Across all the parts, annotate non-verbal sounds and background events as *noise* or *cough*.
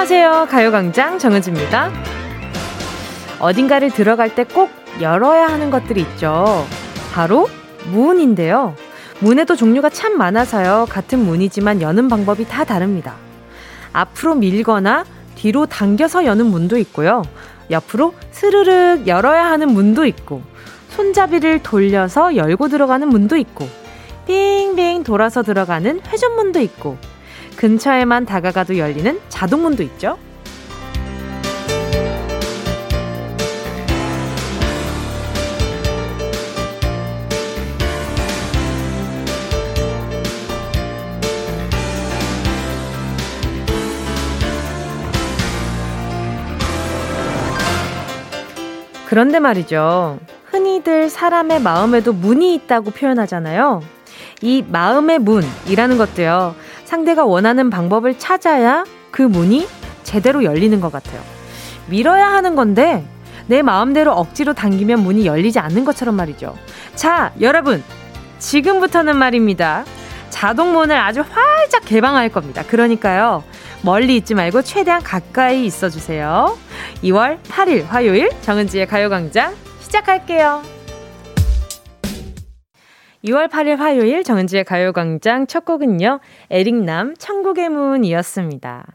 안녕하세요. 가요광장 정은지입니다. 어딘가를 들어갈 때 꼭 열어야 하는 것들이 있죠. 바로 문인데요. 문에도 종류가 참 많아서요. 같은 문이지만 여는 방법이 다 다릅니다. 앞으로 밀거나 뒤로 당겨서 여는 문도 있고요. 옆으로 스르륵 열어야 하는 문도 있고, 손잡이를 돌려서 열고 들어가는 문도 있고, 빙빙 돌아서 들어가는 회전문도 있고, 근처에만 다가가도 열리는 자동문도 있죠. 그런데 말이죠. 흔히들 사람의 마음에도 문이 있다고 표현하잖아요. 이 마음의 문이라는 것도요. 상대가 원하는 방법을 찾아야 그 문이 제대로 열리는 것 같아요. 밀어야 하는 건데 내 마음대로 억지로 당기면 문이 열리지 않는 것처럼 말이죠. 자, 여러분. 지금부터는 말입니다. 자동문을 아주 활짝 개방할 겁니다. 그러니까요. 멀리 있지 말고 최대한 가까이 있어 주세요. 2월 8일 화요일 정은지의 가요광장 시작할게요. 2월 8일 화요일 정은지의 가요광장 첫 곡은요, 에릭남 천국의 문이었습니다.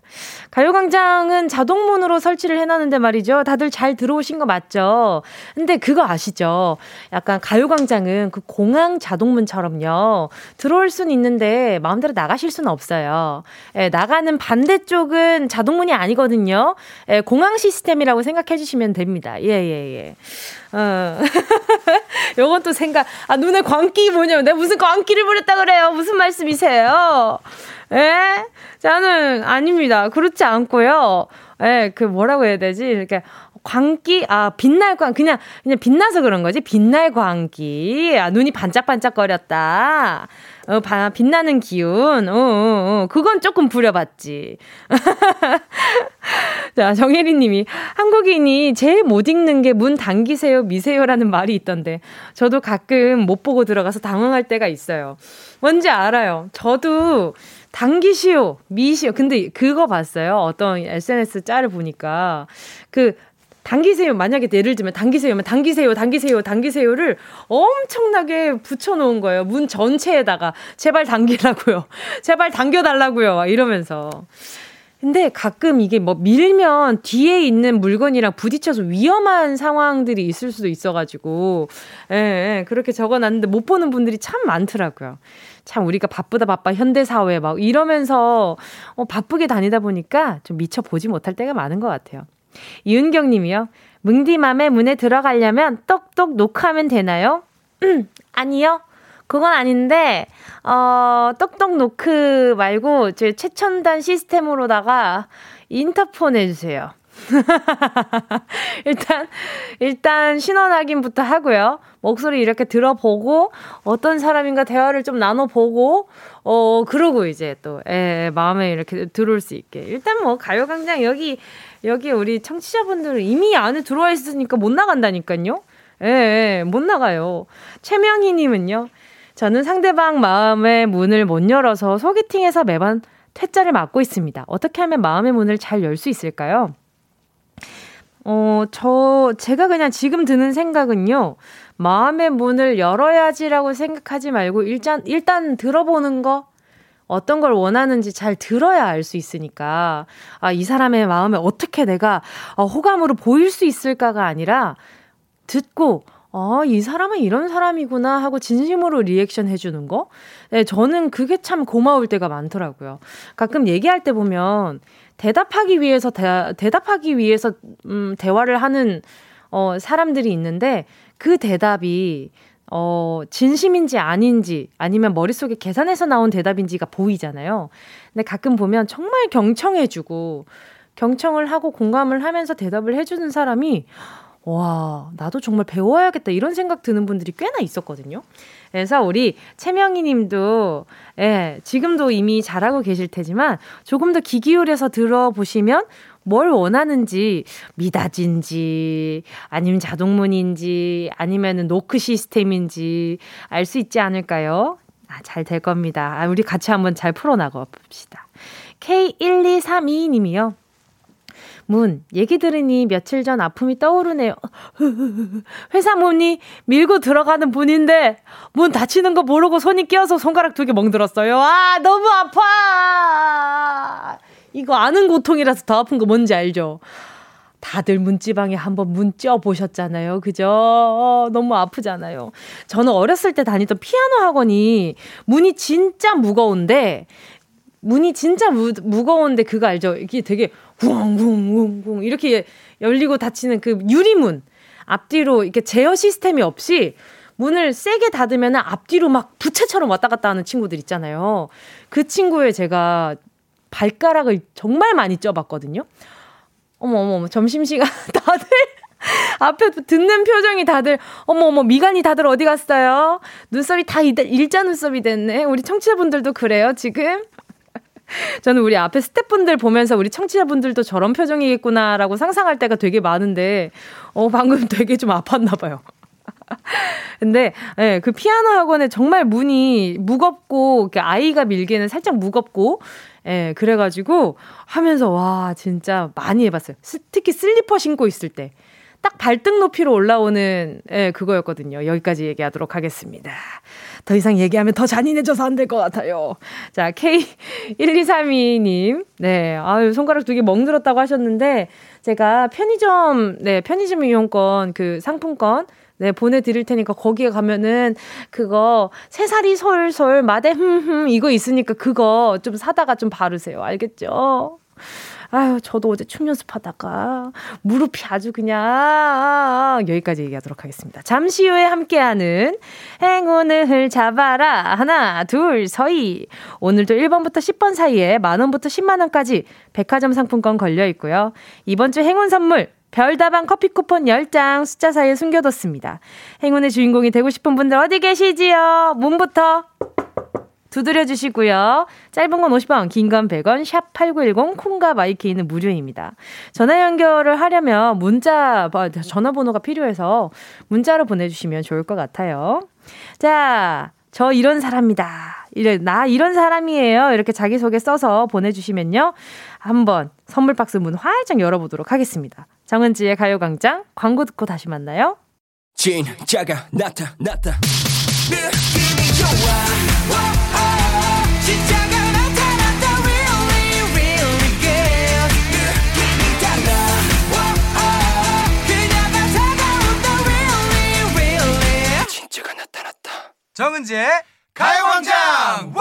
가요광장은 자동문으로 설치를 해놨는데 말이죠. 다들 잘 들어오신 거 맞죠? 근데 그거 아시죠? 약간 가요광장은 그 공항 자동문처럼요. 들어올 수는 있는데 마음대로 나가실 수는 없어요. 예, 나가는 반대쪽은 자동문이 아니거든요. 예, 공항 시스템이라고 생각해 주시면 됩니다. 예, 예, 예. 어. *laughs* 요건 또 생각, 아, 눈에 광기 뭐냐면, 내가 무슨 광기를 부렸다 그래요? 무슨 말씀이세요? 예? 저는 아닙니다. 그렇지 않고요. 예, 그 뭐라고 해야 되지? 이렇게 광기, 아, 빛날 광, 그냥, 그냥 빛나서 그런 거지? 빛날 광기. 아, 눈이 반짝반짝거렸다. 어, 바, 빛나는 기운. 어, 어, 어. 그건 조금 부려봤지. *laughs* 자, 정혜리 님이 한국인이 제일 못 읽는 게 문 당기세요, 미세요라는 말이 있던데 저도 가끔 못 보고 들어가서 당황할 때가 있어요. 뭔지 알아요. 저도 당기시오, 미시오. 근데 그거 봤어요. 어떤 SNS 짤을 보니까 그 당기세요. 만약에 예를 들면 당기세요면 당기세요, 당기세요, 당기세요를 엄청나게 붙여놓은 거예요. 문 전체에다가 제발 당기라고요. *laughs* 제발 당겨달라고요. 이러면서. 근데 가끔 이게 뭐 밀면 뒤에 있는 물건이랑 부딪혀서 위험한 상황들이 있을 수도 있어가지고, 예, 예 그렇게 적어놨는데 못 보는 분들이 참 많더라고요. 참 우리가 바쁘다 바빠 현대사회 막 이러면서 어, 바쁘게 다니다 보니까 좀 미처 보지 못할 때가 많은 것 같아요. 이은경 님이요. 뭉디맘의 문에 들어가려면 똑똑 녹화하면 되나요? 음, 아니요. 그건 아닌데, 어, 똑똑 노크 말고, 제 최첨단 시스템으로다가 인터폰 해주세요. *laughs* 일단, 일단 신원 확인부터 하고요. 목소리 이렇게 들어보고, 어떤 사람인가 대화를 좀 나눠보고, 어, 그러고 이제 또, 예, 마음에 이렇게 들어올 수 있게. 일단 뭐, 가요광장 여기, 여기 우리 청취자분들은 이미 안에 들어와 있으니까 못 나간다니까요. 예, 예, 못 나가요. 최명희 님은요. 저는 상대방 마음의 문을 못 열어서 소개팅에서 매번 퇴짜를 맞고 있습니다. 어떻게 하면 마음의 문을 잘 열 수 있을까요? 어, 저, 제가 그냥 지금 드는 생각은요, 마음의 문을 열어야지라고 생각하지 말고, 일단, 일단 들어보는 거, 어떤 걸 원하는지 잘 들어야 알 수 있으니까, 아, 이 사람의 마음에 어떻게 내가 어, 호감으로 보일 수 있을까가 아니라, 듣고, 아, 이 사람은 이런 사람이구나 하고 진심으로 리액션 해주는 거? 네, 저는 그게 참 고마울 때가 많더라고요. 가끔 얘기할 때 보면, 대답하기 위해서 대, 대답하기 위해서 음 대화를 하는 어 사람들이 있는데 그 대답이 어 진심인지 아닌지 아니면 머릿속에 계산해서 나온 대답인지가 보이잖아요. 근데 가끔 보면 정말 경청해 주고 경청을 하고 공감을 하면서 대답을 해 주는 사람이 와, 나도 정말 배워야겠다. 이런 생각 드는 분들이 꽤나 있었거든요. 그래서 우리 최명희 님도, 예, 지금도 이미 잘하고 계실 테지만 조금 더 귀 기울여서 들어보시면 뭘 원하는지 미닫인지 아니면 자동문인지 아니면은 노크 시스템인지 알 수 있지 않을까요? 아, 잘 될 겁니다. 아, 우리 같이 한번 잘 풀어나가 봅시다. K1232님이요. 문, 얘기 들으니 며칠 전 아픔이 떠오르네요. *laughs* 회사 문이 밀고 들어가는 분인데, 문 닫히는 거 모르고 손이 끼어서 손가락 두 개 멍들었어요. 아, 너무 아파! 이거 아는 고통이라서 더 아픈 거 뭔지 알죠? 다들 문지방에 한번 문쪄 보셨잖아요. 그죠? 어, 너무 아프잖아요. 저는 어렸을 때 다니던 피아노 학원이 문이 진짜 무거운데 문이 진짜 무, 무거운데 그거 알죠? 이게 되게 쿵쿵쿵쿵 이렇게 열리고 닫히는 그 유리문 앞뒤로 이렇게 제어 시스템이 없이 문을 세게 닫으면 앞뒤로 막 부채처럼 왔다 갔다 하는 친구들 있잖아요. 그 친구의 제가 발가락을 정말 많이 쪄봤거든요. 어머, 어머, 어머, 점심시간 *laughs* 다들 앞에 듣는 표정이 다들, 어머, 어머, 미간이 다들 어디 갔어요? 눈썹이 다 일자 눈썹이 됐네. 우리 청취자분들도 그래요, 지금? *laughs* 저는 우리 앞에 스태프분들 보면서 우리 청취자분들도 저런 표정이겠구나라고 상상할 때가 되게 많은데, 어, 방금 *laughs* 되게 좀 아팠나 봐요. *laughs* 근데, 예, 네, 그 피아노 학원에 정말 문이 무겁고, 아이가 밀기에는 살짝 무겁고, 예, 네, 그래가지고 하면서, 와, 진짜 많이 해봤어요. 특히 슬리퍼 신고 있을 때. 딱 발등 높이로 올라오는, 예, 그거였거든요. 여기까지 얘기하도록 하겠습니다. 더 이상 얘기하면 더 잔인해져서 안 될 것 같아요. 자, K1232님. 네. 아유, 손가락 두 개 멍들었다고 하셨는데, 제가 편의점, 네, 편의점 이용권, 그 상품권, 네, 보내드릴 테니까 거기에 가면은 그거 새살이 솔솔 마대 흠흠 이거 있으니까 그거 좀 사다가 좀 바르세요. 알겠죠? 아유, 저도 어제 춤 연습하다가 무릎이 아주 그냥 여기까지 얘기하도록 하겠습니다. 잠시 후에 함께하는 행운을 잡아라. 하나, 둘, 서희. 오늘도 1번부터 10번 사이에 만원부터 10만원까지 백화점 상품권 걸려 있고요. 이번 주 행운 선물 별다방 커피 쿠폰 10장 숫자 사이에 숨겨뒀습니다. 행운의 주인공이 되고 싶은 분들 어디 계시지요? 문부터 두드려 주시고요. 짧은 건 50원, 긴 건 100원, 샵 8910, 콩과 마이케이는 무료입니다. 전화 연결을 하려면 문자, 뭐, 전화번호가 필요해서 문자로 보내 주시면 좋을 것 같아요. 자, 저 이런 사람이다. 이래, 나 이런 사람이에요. 이렇게 자기소개 써서 보내주시면요. 한번 선물 박스 문 활짝 열어보도록 하겠습니다. 정은지의 가요광장 광고 듣고 다시 만나요. 진짜가 나타났다. 느낌이 좋아. 정은지의 가요광장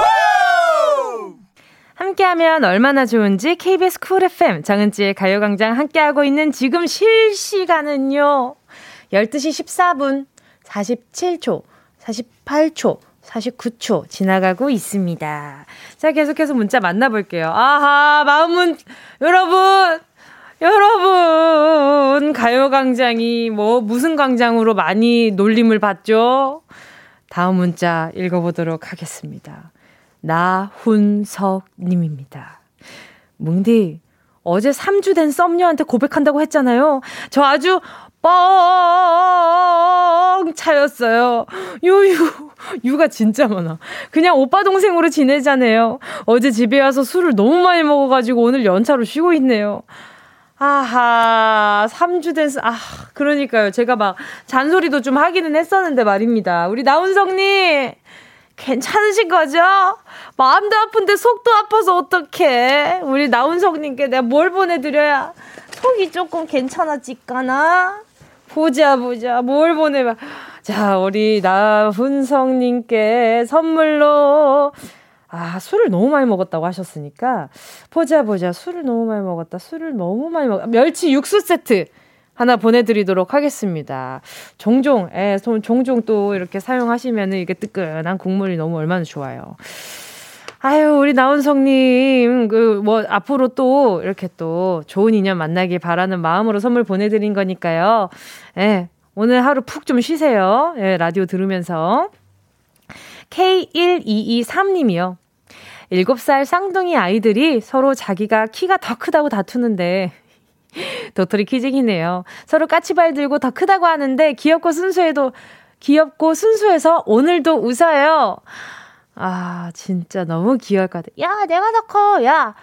함께하면 얼마나 좋은지 KBS 쿨 FM 정은지의 가요광장 함께하고 있는 지금 실시간은요 12시 14분 47초 48초 49초 지나가고 있습니다. 자, 계속해서 문자 만나볼게요. 아하, 마음은, 여러분, 여러분, 가요광장이 뭐, 무슨 광장으로 많이 놀림을 받죠? 다음 문자 읽어보도록 하겠습니다. 나훈석님입니다. 뭉디, 어제 3주 된 썸녀한테 고백한다고 했잖아요. 저 아주 뻥 차였어요. 유유. 유가 진짜 많아. 그냥 오빠 동생으로 지내자네요. 어제 집에 와서 술을 너무 많이 먹어가지고 오늘 연차로 쉬고 있네요. 아하, 3주 된, 아, 그러니까요. 제가 막 잔소리도 좀 하기는 했었는데 말입니다. 우리 나운성님, 괜찮으신 거죠? 마음도 아픈데 속도 아파서 어떡해. 우리 나운성님께 내가 뭘 보내드려야 속이 조금 괜찮아질까나? 보자, 보자. 뭘 보내봐. 자, 우리 나훈성님께 선물로 아, 술을 너무 많이 먹었다고 하셨으니까, 보자, 보자. 술을 너무 많이 먹었다. 술을 너무 많이 먹었다. 멸치 육수 세트 하나 보내드리도록 하겠습니다. 종종, 예, 종종 또 이렇게 사용하시면 이게 뜨끈한 국물이 너무 얼마나 좋아요. 아유, 우리 나운성님, 그, 뭐, 앞으로 또, 이렇게 또, 좋은 인연 만나길 바라는 마음으로 선물 보내드린 거니까요. 예, 오늘 하루 푹 좀 쉬세요. 예, 라디오 들으면서. K1223님이요. 7살 쌍둥이 아이들이 서로 자기가 키가 더 크다고 다투는데 *laughs* 도토리 키즈이네요. 서로 까치발 들고 더 크다고 하는데 귀엽고 순수해도 귀엽고 순수해서 오늘도 웃어요. 아, 진짜 너무 귀여울 것 같아. 야, 내가 더 커. 야,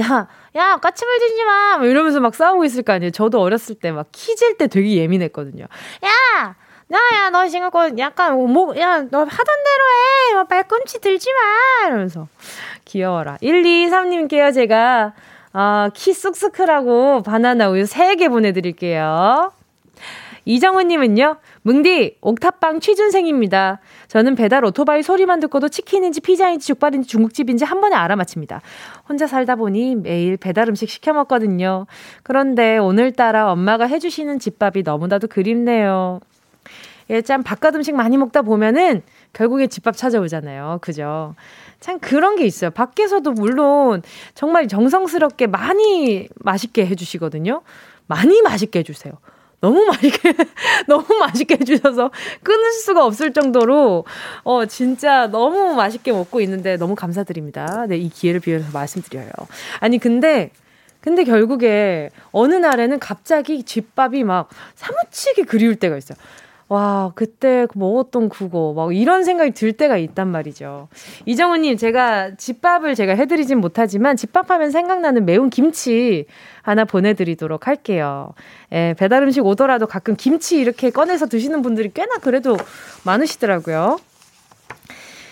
야, 야, 까치발 들지 마! 막 이러면서 막 싸우고 있을 거 아니에요. 저도 어렸을 때 막 키질 때 되게 예민했거든요. 야! 야 야 너 지금 그 약간 목 야 너 하던 대로 해 발꿈치 들지 마 이러면서 귀여워라 123님께요 제가 아, 키 쑥쑥 크라고 바나나 우유 3개 보내드릴게요 이정은님은요, 뭉디, 옥탑방 취준생입니다. 저는 배달 오토바이 소리만 듣고도 치킨인지 피자인지 족발인지 중국집인지 한 번에 알아맞힙니다. 혼자 살다 보니 매일 배달 음식 시켜 먹거든요. 그런데 오늘따라 엄마가 해주시는 집밥이 너무나도 그립네요. 예, 참 바깥 음식 많이 먹다 보면은 결국에 집밥 찾아오잖아요. 그죠? 참 그런 게 있어요. 밖에서도 물론 정말 정성스럽게 많이 맛있게 해주시거든요. 많이 맛있게 해주세요. 너무 맛있게, *laughs* 너무 맛있게 해주셔서 끊을 수가 없을 정도로, 어, 진짜 너무 맛있게 먹고 있는데 너무 감사드립니다. 네, 이 기회를 빌어서 말씀드려요. 아니, 근데, 근데 결국에 어느 날에는 갑자기 집밥이 막 사무치게 그리울 때가 있어요. 와, 그때 먹었던 그거, 막 이런 생각이 들 때가 있단 말이죠. 이정우님, 제가 집밥을 제가 해드리진 못하지만 집밥하면 생각나는 매운 김치 하나 보내드리도록 할게요. 예, 배달 음식 오더라도 가끔 김치 이렇게 꺼내서 드시는 분들이 꽤나 그래도 많으시더라고요.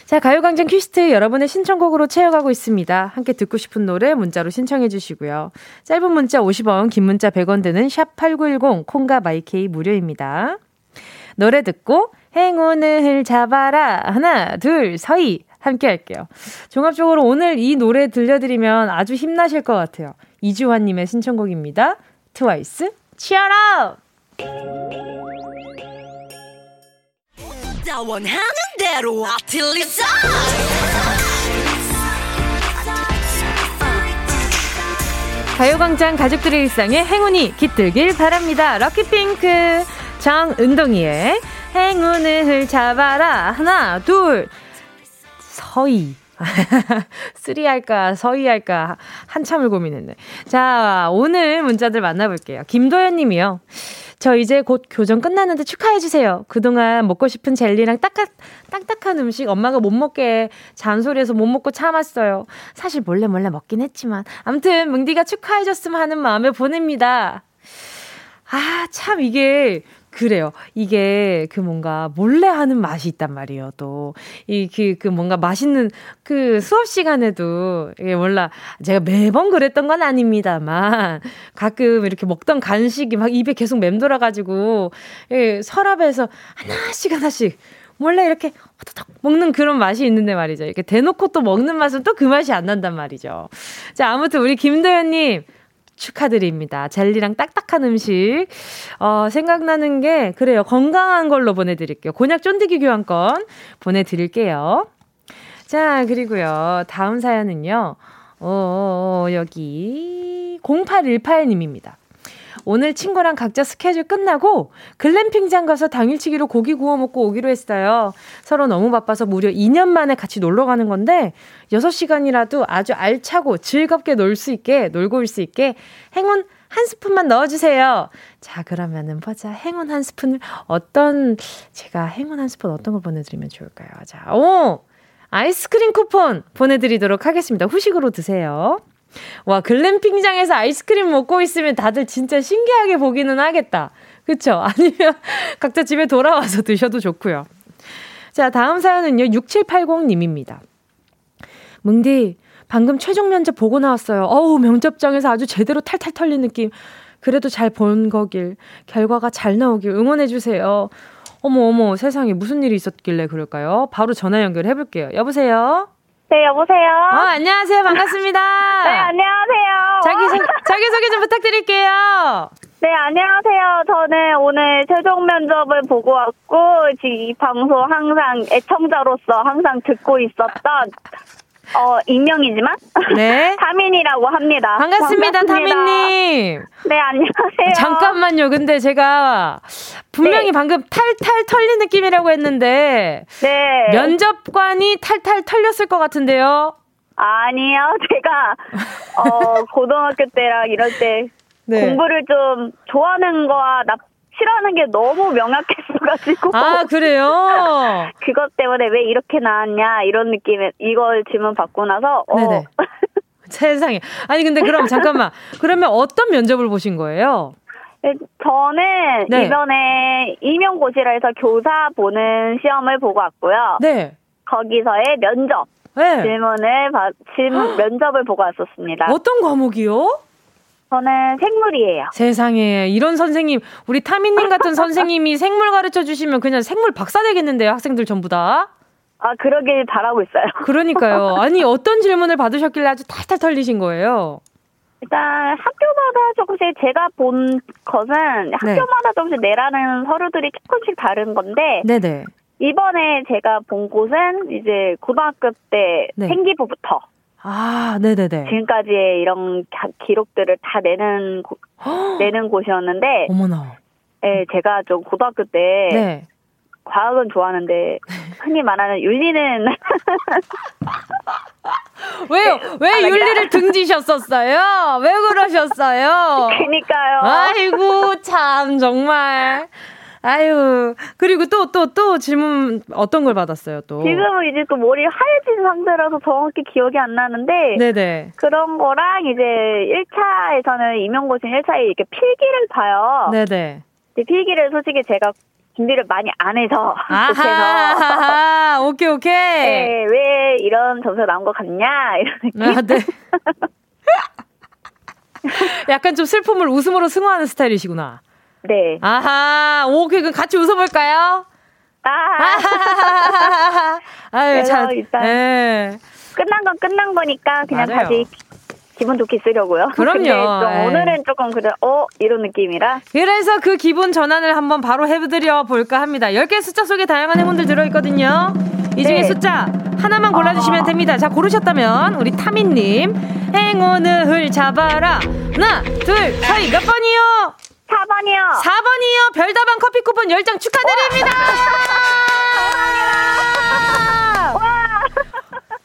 자, 가요광장 퀴스트 여러분의 신청곡으로 채워가고 있습니다. 함께 듣고 싶은 노래 문자로 신청해 주시고요. 짧은 문자 50원, 긴 문자 100원 드는 샵8910, 콩과 마이케이 무료입니다. 노래 듣고 행운을 잡아라. 하나, 둘, 서희. 함께 할게요. 종합적으로 오늘 이 노래 들려드리면 아주 힘나실 것 같아요. 이주환님의 신청곡입니다. 트와이스, 치아라! 원하는 대로 아틀리사 가요광장 가족들의 일상에 행운이 깃들길 바랍니다. 럭키핑크. 장은동이의 행운을 잡아라. 하나, 둘. 셋이. *laughs* three 할까, 셋이 할까, 한참을 고민했네. 자, 오늘 문자들 만나볼게요. 김도현 님이요. 저 이제 곧 교정 끝났는데 축하해주세요. 그동안 먹고 싶은 젤리랑 딱딱, 딱딱한 음식 엄마가 못 먹게 잔소리해서 못 먹고 참았어요. 사실 몰래 몰래 먹긴 했지만. 암튼, 뭉디가 축하해줬으면 하는 마음에 보냅니다. 아, 참, 이게 그래요. 이게 그 뭔가 몰래 하는 맛이 있단 말이에요, 또. 이, 그, 그 뭔가 맛있는 그 수업 시간에도, 이게 몰라. 제가 매번 그랬던 건 아닙니다만, 가끔 이렇게 먹던 간식이 막 입에 계속 맴돌아 가지고, 예, 서랍에서 하나씩 하나씩 몰래 이렇게 호떡 먹는 그런 맛이 있는데 말이죠. 이렇게 대놓고 또 먹는 맛은 또 그 맛이 안 난단 말이죠. 자, 아무튼 우리 김도현 님, 축하드립니다. 젤리랑 딱딱한 음식. 어, 생각나는 게, 그래요. 건강한 걸로 보내드릴게요. 곤약 쫀디기 교환권 보내드릴게요. 자, 그리고요. 다음 사연은요. 어, 어, 어 여기 0818님입니다. 오늘 친구랑 각자 스케줄 끝나고 글램핑장 가서 당일치기로 고기 구워 먹고 오기로 했어요. 서로 너무 바빠서 무려 2년 만에 같이 놀러 가는 건데 6시간이라도 아주 알차고 즐겁게 놀 수 있게 놀고 올 수 있게 행운 한 스푼만 넣어주세요. 자, 그러면은 보자. 행운 한 스푼을 어떤, 제가 행운 한 스푼 어떤 걸 보내드리면 좋을까요? 자, 오! 아이스크림 쿠폰 보내드리도록 하겠습니다. 후식으로 드세요. 와, 글램핑장에서 아이스크림 먹고 있으면 다들 진짜 신기하게 보기는 하겠다. 그쵸? *laughs* 아니면 각자 집에 돌아와서 *laughs* 드셔도 좋고요. 자, 다음 사연은요, 6780님입니다. 뭉디, 방금 최종 면접 보고 나왔어요. 어우, 면접장에서 아주 제대로 탈탈 털린 느낌. 그래도 잘 본 거길, 결과가 잘 나오길 응원해주세요. 어머, 어머, 세상에 무슨 일이 있었길래 그럴까요? 바로 전화 연결해볼게요. 여보세요? 네, 여보세요? 어, 안녕하세요. 반갑습니다. *laughs* 네, 안녕하세요. 자기, 자기소개 좀 부탁드릴게요. 네, 안녕하세요. 저는 오늘 최종 면접을 보고 왔고, 지금 이 방송 항상 애청자로서 항상 듣고 있었던 어, 익명이지만. 네. *laughs* 타민이라고 합니다. 반갑습니다, 반갑습니다. 타민님. 네, 안녕하세요. 잠깐만요. 근데 제가 분명히 네. 방금 탈탈 털린 느낌이라고 했는데. 네. 면접관이 탈탈 털렸을 것 같은데요. 아니요. 제가, *laughs* 어, 고등학교 때랑 이럴 때 네. 공부를 좀 좋아하는 거와 나, 싫어하는 게 너무 명확했어가지고. 아, 그래요? *laughs* 그것 때문에 왜 이렇게 나왔냐, 이런 느낌에, 이걸 질문 받고 나서, 어. 네네. *laughs* 세상에. 아니, 근데 그럼 잠깐만. 그러면 어떤 면접을 보신 거예요? 네, 저는 네. 이번에 임용고시라 해서 교사 보는 시험을 보고 왔고요. 네. 거기서의 면접. 네. 질문을, 질, 면접을 보고 왔었습니다. 어떤 과목이요? 저는 생물이에요. 세상에 이런 선생님 우리 타미님 같은 선생님이 생물 가르쳐 주시면 그냥 생물 박사 되겠는데요 학생들 전부 다. 아 그러길 바라고 있어요. *laughs* 그러니까요. 아니 어떤 질문을 받으셨길래 아주 탈탈 털리신 거예요? 일단 학교마다 조금씩 제가 본 것은 네. 학교마다 조금씩 내라는 서류들이 조금씩 다른 건데 네네. 이번에 제가 본 곳은 이제 고등학교 때 네. 생기부부터 아, 네네네. 지금까지의 이런 기록들을 다 내는, 고, 내는 곳이었는데. 어머나. 예, 제가 좀 고등학교 때. 네. 과학은 좋아하는데 흔히 말하는 윤리는 *laughs* 왜요? 왜 아, 윤리를 등지셨었어요? 왜 그러셨어요? *laughs* 그니까요. 아이고 참 정말 아유, 그리고 또, 또, 또 질문 어떤 걸 받았어요, 또? 지금은 이제 또 머리 하얘진 상태라서 정확히 기억이 안 나는데. 네네. 그런 거랑 이제 1차에서는 임용고시 1차에 이렇게 필기를 봐요. 네네. 필기를 솔직히 제가 준비를 많이 안 해서 *laughs* 아하, 오케이 오케이. 네, 왜 이런 점수가 나온 것 같냐 이런 느낌. 아, 네. *laughs* 약간 좀 슬픔을 웃음으로 승화하는 스타일이시구나. 네. 아하, 오케이, 그럼 같이 웃어볼까요? 아, *laughs* 아유, 참. 일단 네. 끝난 건 끝난 거니까 그냥 맞아요. 다시 기분 좋게 쓰려고요. 그럼요. 네. 오늘은 조금 그래, 어, 이런 느낌이라. 그래서 그 기분 전환을 한번 바로 해드려 볼까 합니다. 10개 숫자 속에 다양한 행운들 들어있거든요. 이 중에 네. 숫자 하나만 골라주시면 됩니다. 자, 고르셨다면, 우리 타민님, 행운을 잡아라. 하나, 둘, 저희 몇 번이요? 4번이요. 4번이요. 별다방 커피 쿠폰 10장 축하드립니다. *laughs*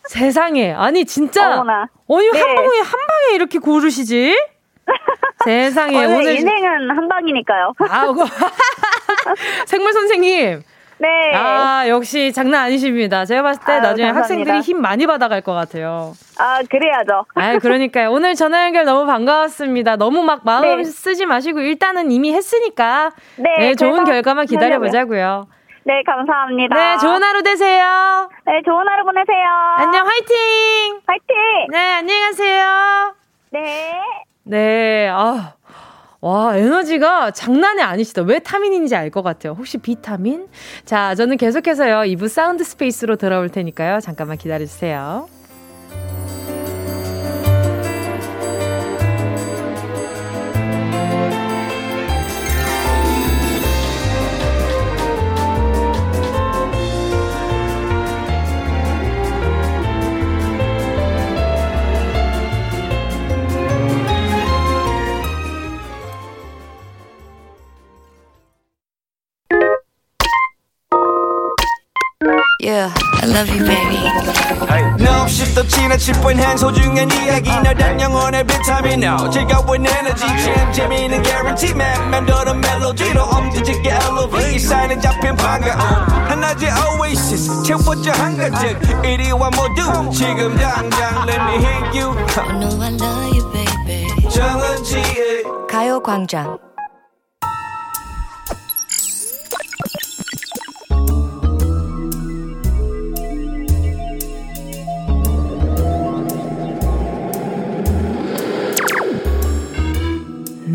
세상에. 아니, 진짜. 어머나. 아니, 네. 한 방에, 한 방에 이렇게 고르시지? 세상에. *laughs* 오늘 인생은 한 방이니까요. 아, *laughs* 생물 선생님. 네. 아, 역시 장난 아니십니다. 제가 봤을 때 아유, 나중에 감사합니다. 학생들이 힘 많이 받아갈 것 같아요. 아, 그래야죠. 아, 그러니까요. 오늘 전화 연결 너무 반가웠습니다. 너무 막 마음 네. 쓰지 마시고 일단은 이미 했으니까 네, 네 좋은 결과만 기다려 보자고요. 네, 감사합니다. 네, 좋은 하루 되세요. 네, 좋은 하루 보내세요. 안녕, 화이팅! 화이팅! 네, 안녕히 가세요. 네. 네, 아. 와, 에너지가 장난이 아니시다. 왜 타민인지 알 것 같아요. 혹시 비타민? 자, 저는 계속해서요. 2부 사운드 스페이스로 돌아올 테니까요. 잠깐만 기다려주세요. Love you, baby. No, 없이 또 지나칠 뻔한 소중한 이야기. 너란 영혼의 비타민. No 즐거운 에너지. 참 재미있는 guarantee man. 맘대로 멜로디로 엄지짓게 elevate. 이 사인에 잡힌 반가움. 하나의 oasis. 채워져 한가득. 이리와 모두 지금 당장 let me hit you. I know I love you, baby. 정은지의 가요광장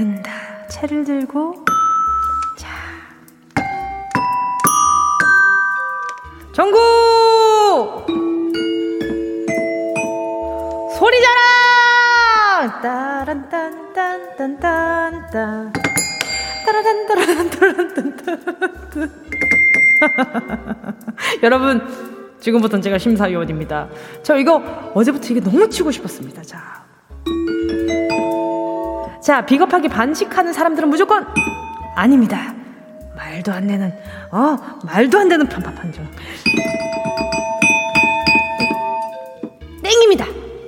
든다. 채를 들고 자. 정구! 소리 자랑! 따란딴딴딴딴딴 따라단따라단따라단따 *laughs* 여러분 지금부터는 제가 심사위원입니다. 저 이거 어제부터 이게 너무 치고 싶었습니다. 자 자, 비겁하게 반식하는 사람들은 무조건 아닙니다. 말도 안 되는, 어, 말도 안 되는 편파판정. 땡입니다.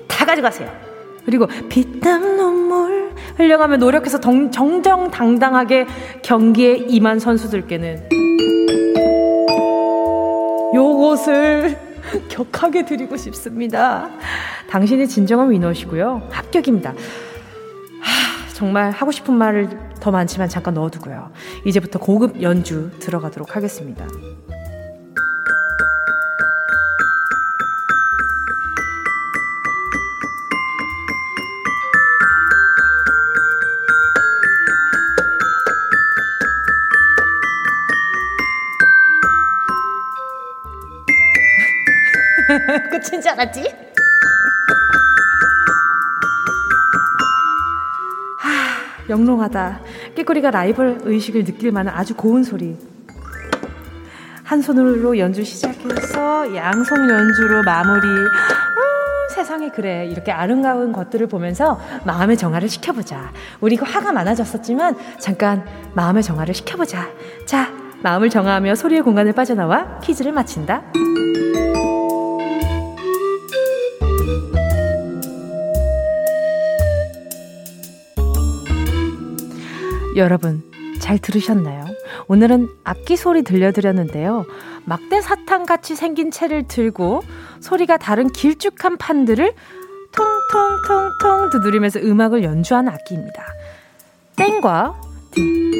다 가져가세요. 그리고 피땀 눈물 흘려가며 노력해서 정, 정정당당하게 경기에 임한 선수들께는 요것을 *laughs* 격하게 드리고 싶습니다. 당신이 진정한 위너시고요. 합격입니다. 하, 정말 하고 싶은 말을 더 많지만 잠깐 넣어두고요. 이제부터 고급 연주 들어가도록 하겠습니다. *laughs* 끝인 줄 알았지? 영롱하다. 깨꼬리가 라이벌 의식을 느낄 만한 아주 고운 소리. 한 손으로 연주 시작해서 양손 연주로 마무리. 어, 세상에 그래. 이렇게 아름다운 것들을 보면서 마음의 정화를 시켜보자. 우리 가 화가 많아졌었지만 잠깐 마음의 정화를 시켜보자. 자, 마음을 정화하며 소리의 공간을 빠져나와 퀴즈를 마친다. 여러분, 잘 들으셨나요? 오늘은 악기 소리 들려드렸는데요. 막대 사탕 같이 생긴 채를 들고 소리가 다른 길쭉한 판들을 통통통통 두드리면서 음악을 연주하는 악기입니다. 땡과 딩.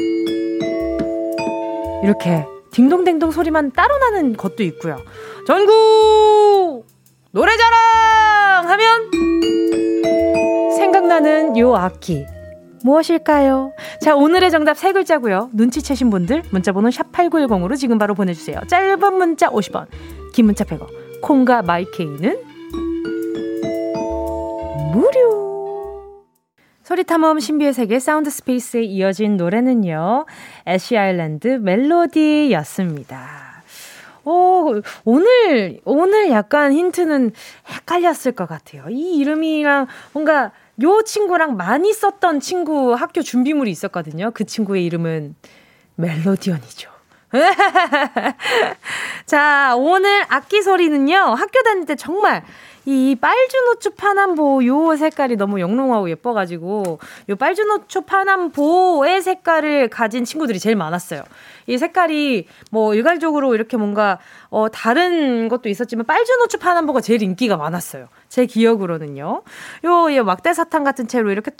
이렇게 딩동댕동 소리만 따로 나는 것도 있고요. 전국 노래자랑 하면 생각나는 요 악기 무엇일까요? 자, 오늘의 정답 세 글자고요. 눈치채신 분들 문자 번호 샵8910으로 지금 바로 보내 주세요. 짧은 문자 50원, 긴 문자 100원, 콩과 마이케이는 무료. 소리 탐험 신비의 세계 사운드 스페이스에 이어진 노래는요. 애쉬 아일랜드 멜로디였습니다. 오, 오늘, 오늘 약간 힌트는 헷갈렸을 것 같아요. 이 이름이랑 뭔가 요 친구랑 많이 썼던 친구 학교 준비물이 있었거든요. 그 친구의 이름은 멜로디언이죠. *laughs* 자, 오늘 악기 소리는요, 학교 다닐 때 정말 이 빨주노초 파남보 요 색깔이 너무 영롱하고 예뻐가지고 요 빨주노초 파남보의 색깔을 가진 친구들이 제일 많았어요. 이 색깔이 뭐 일괄적으로 이렇게 뭔가 어 다른 것도 있었지만 빨주노초 파남보가 제일 인기가 많았어요. 제 기억으로는요. 요, 요 막대 사탕 같은 채로 이렇게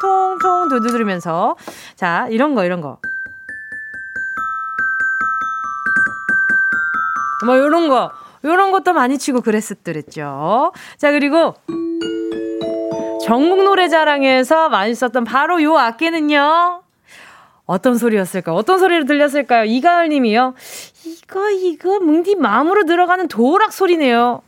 통통통통 두드리면서 자 이런 거 이런 거. 뭐 요런 거 요런 것도 많이 치고 그랬었더랬죠. 자, 그리고 전국 노래자랑에서 많이 썼던 바로 요 악기는요. 어떤 소리였을까요? 어떤 소리를 들렸을까요? 이가을 님이요. 이거, 이거, 뭉디 마음으로 들어가는 도락 소리네요.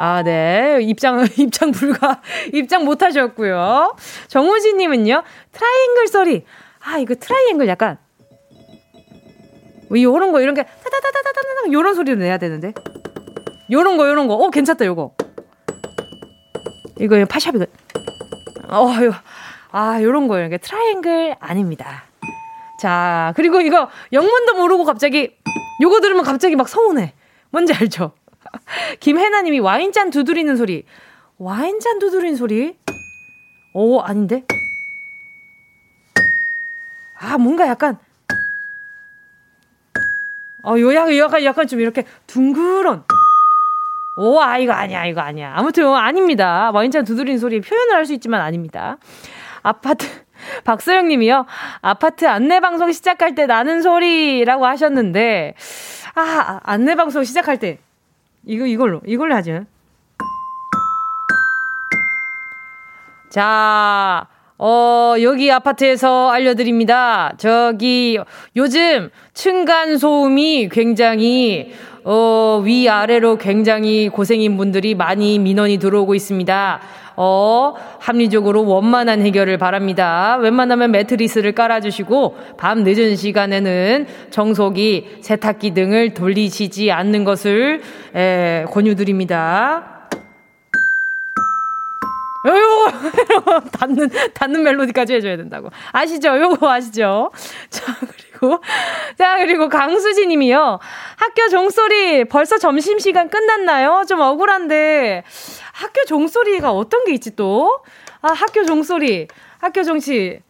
아, 네. 입장, *laughs* 입장 불가, 입장 못 하셨고요. 정우진 님은요. 트라이앵글 소리. 아, 이거 트라이앵글 약간. 뭐, 요런 거, 이런 게, 타다다다다다다, 요런 소리를 내야 되는데. 요런 거, 요런 거. 어, 괜찮다, 요거. 이거 파샵이거. 어, 요. 아, 요런 거, 이게 트라이앵글 아닙니다. 자, 그리고 이거 영문도 모르고 갑자기 요거 들으면 갑자기 막 서운해. 뭔지 알죠? *laughs* 김혜나 님이 와인잔 두드리는 소리. 와인잔 두드리는 소리? 오, 아닌데? 아, 뭔가 약간 어, 요 약간 약간 좀 이렇게 둥그런 오, 아, 이거 아니야, 이거 아니야. 아무튼, 아닙니다. 와인잔 두드리는 소리 표현을 할 수 있지만 아닙니다. 아파트, *laughs* 박소영 님이요. 아파트 안내방송 시작할 때 나는 소리라고 하셨는데, 아, 안내방송 시작할 때. 이거, 이걸로, 이걸로 하죠. 자, 어, 여기 아파트에서 알려드립니다. 저기, 요즘 층간소음이 굉장히 어, 위아래로 굉장히 고생인 분들이 많이 민원이 들어오고 있습니다. 어, 합리적으로 원만한 해결을 바랍니다. 웬만하면 매트리스를 깔아주시고, 밤 늦은 시간에는 청소기, 세탁기 등을 돌리시지 않는 것을, 에, 권유드립니다. 요거 *laughs* 닿는 닿는 멜로디까지 해줘야 된다고 아시죠? 요거 아시죠? 자 그리고 자 그리고 강수진님이요 학교 종소리 벌써 점심 시간 끝났나요? 좀 억울한데 학교 종소리가 어떤 게 있지 또? 아 학교 종소리 학교 종시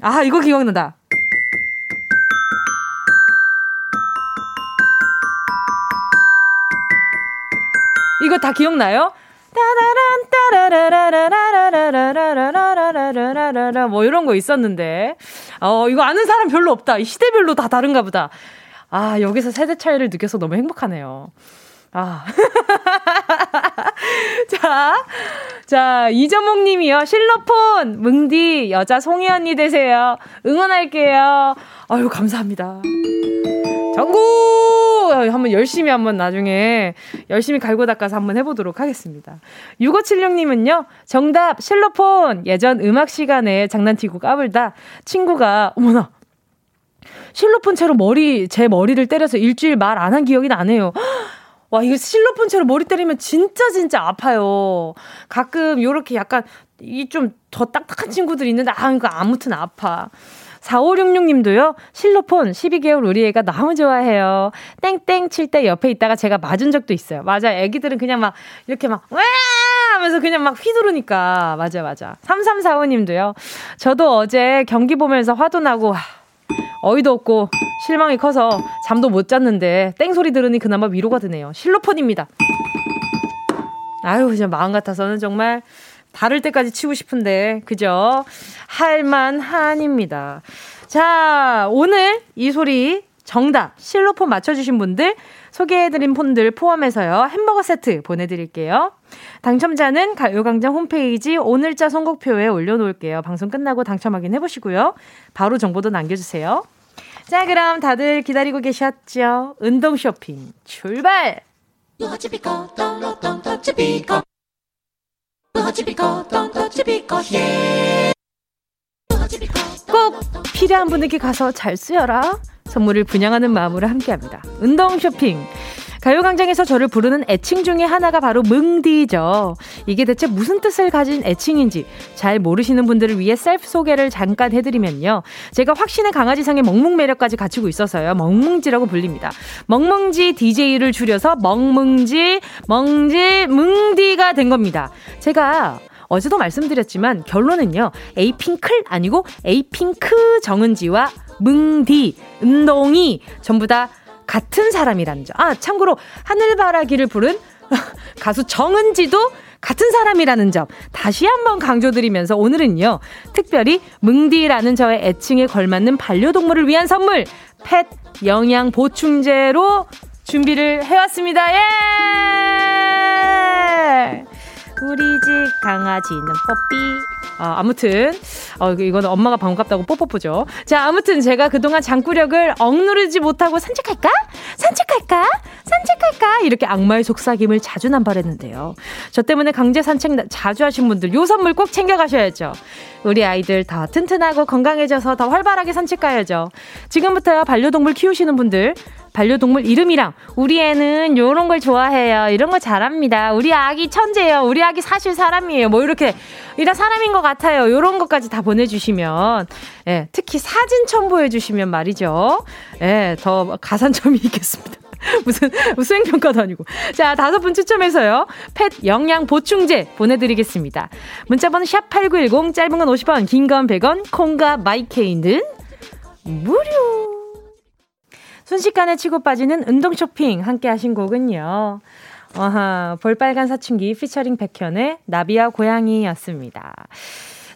아 이거 기억난다. 이거 다 기억나요? 뭐 이런 거 있었는데 어 이거 아는 사람 별로 없다 시대별로 다 다른가 보다 아 여기서 세대 차이를 느껴서 너무 행복하네요 아. *laughs* 자, 자, 이정목 님이요. 실로폰, 뭉디, 여자 송이 언니 되세요. 응원할게요. 아유, 감사합니다. 전국! 한번 열심히 한번 나중에 열심히 갈고 닦아서 한번 해보도록 하겠습니다. 6576님은요, 정답, 실로폰. 예전 음악 시간에 장난치고 까불다 친구가, 어머나, 실로폰 채로 머리, 제 머리를 때려서 일주일 말 안 한 기억이 나네요. 와, 이거 실로폰처럼 머리 때리면 진짜 진짜 아파요. 가끔 요렇게 약간 이 좀 더 딱딱한 친구들 있는데 아, 이거 아무튼 아파. 4566님도요, 실로폰 12개월 우리 애가 너무 좋아해요. 땡땡 칠 때 옆에 있다가 제가 맞은 적도 있어요. 맞아. 애기들은 그냥 막, 이렇게 막, 와! 하면서 그냥 막 휘두르니까. 맞아, 맞아. 3345님도요, 저도 어제 경기 보면서 화도 나고, 어이도 없고 실망이 커서 잠도 못 잤는데 땡소리 들으니 그나마 위로가 되네요. 실로폰입니다. 아유, 그냥 마음 같아서는 정말 다를 때까지 치고 싶은데, 그죠? 할만한입니다. 자, 오늘 이 소리 정답 실로폰 맞춰주신 분들 소개해드린 폰들 포함해서요. 햄버거 세트 보내드릴게요. 당첨자는 가요광장 홈페이지 오늘자 선곡표에 올려놓을게요. 방송 끝나고 당첨 확인해보시고요. 바로 정보도 남겨주세요. 자, 그럼 다들 기다리고 계셨죠? 운동 쇼핑 출발! 꼭 필요한 분에게 가서 잘 쓰여라. 선물을 분양하는 마음으로 함께합니다. 운동 쇼핑. 가요광장에서 저를 부르는 애칭 중에 하나가 바로 뭉디죠. 이게 대체 무슨 뜻을 가진 애칭인지 잘 모르시는 분들을 위해 셀프 소개를 잠깐 해드리면요. 제가 확신의 강아지상의 멍뭉 매력까지 갖추고 있어서요. 멍뭉지라고 불립니다. 멍뭉지 DJ를 줄여서 멍뭉지, 멍지, 뭉디가 된 겁니다. 제가 어제도 말씀드렸지만 결론은요. 에이핑클 아니고 에이핑크 정은지와 뭉디, 운동이 전부 다 같은 사람이라는 점. 아, 참고로 하늘바라기를 부른 *laughs* 가수 정은지도 같은 사람이라는 점 다시 한번 강조드리면서 오늘은요 특별히 뭉디라는 저의 애칭에 걸맞는 반려동물을 위한 선물 펫 영양 보충제로 준비를 해왔습니다 예 집 강아지는 뽀삐 아, 아무튼, 어, 이거는 엄마가 반갑다고 뽀뽀뽀죠. 자, 아무튼 제가 그동안 장구력을 억누르지 못하고 산책할까? 산책할까? 산책할까? 이렇게 악마의 속삭임을 자주 남발했는데요. 저 때문에 강제 산책 자주 하신 분들 요 선물 꼭 챙겨가셔야죠. 우리 아이들 더 튼튼하고 건강해져서 더 활발하게 산책 가야죠. 지금부터요, 반려동물 키우시는 분들, 반려동물 이름이랑 우리 애는 요런 걸 좋아해요. 이런 거 잘합니다. 우리 아기 천재예요. 우리 아기 사실 사람이에요. 뭐 이렇게 이라 사람인 것 같아요. 요런 것까지 다 보내주시면 예, 특히 사진 첨부해 주시면 말이죠. 예, 더 가산점이 *laughs* 있겠습니다. 무슨 수행평가도 아니고. 자, 다섯 분 추첨해서요. 펫 영양 보충제 보내드리겠습니다. 문자번호 샵8910, 짧은 건 50원, 긴 건 100원, 콩과 마이케이는 무료. 순식간에 치고 빠지는 운동 쇼핑 함께 하신 곡은요. 아하, 볼빨간 사춘기 피처링 백현의 나비와 고양이였습니다.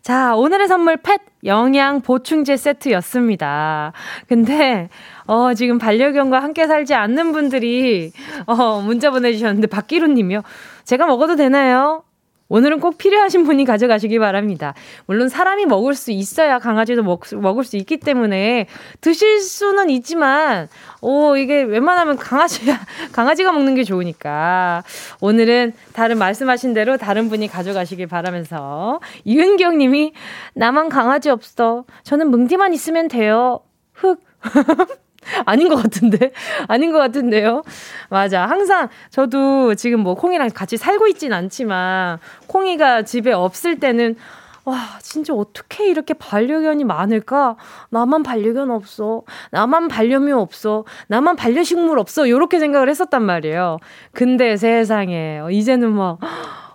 자, 오늘의 선물 펫 영양 보충제 세트였습니다. 근데, 어, 지금 반려견과 함께 살지 않는 분들이, 어, 문자 보내주셨는데, 박기루 님이요. 제가 먹어도 되나요? 오늘은 꼭 필요하신 분이 가져가시기 바랍니다. 물론 사람이 먹을 수 있어야 강아지도 먹, 먹을 수 있기 때문에 드실 수는 있지만, 오, 이게 웬만하면 강아지가, *laughs* 강아지가 먹는 게 좋으니까. 오늘은 다른 말씀하신 대로 다른 분이 가져가시길 바라면서. 이은경 님이, 나만 강아지 없어. 저는 뭉디만 있으면 돼요. 흑. *laughs* *laughs* 아닌 것 같은데? *laughs* 아닌 것 같은데요? 맞아. 항상 저도 지금 뭐 콩이랑 같이 살고 있진 않지만, 콩이가 집에 없을 때는, 와, 진짜 어떻게 이렇게 반려견이 많을까? 나만 반려견 없어. 나만 반려묘 없어. 나만 반려식물 없어. 요렇게 생각을 했었단 말이에요. 근데 세상에, 이제는 막,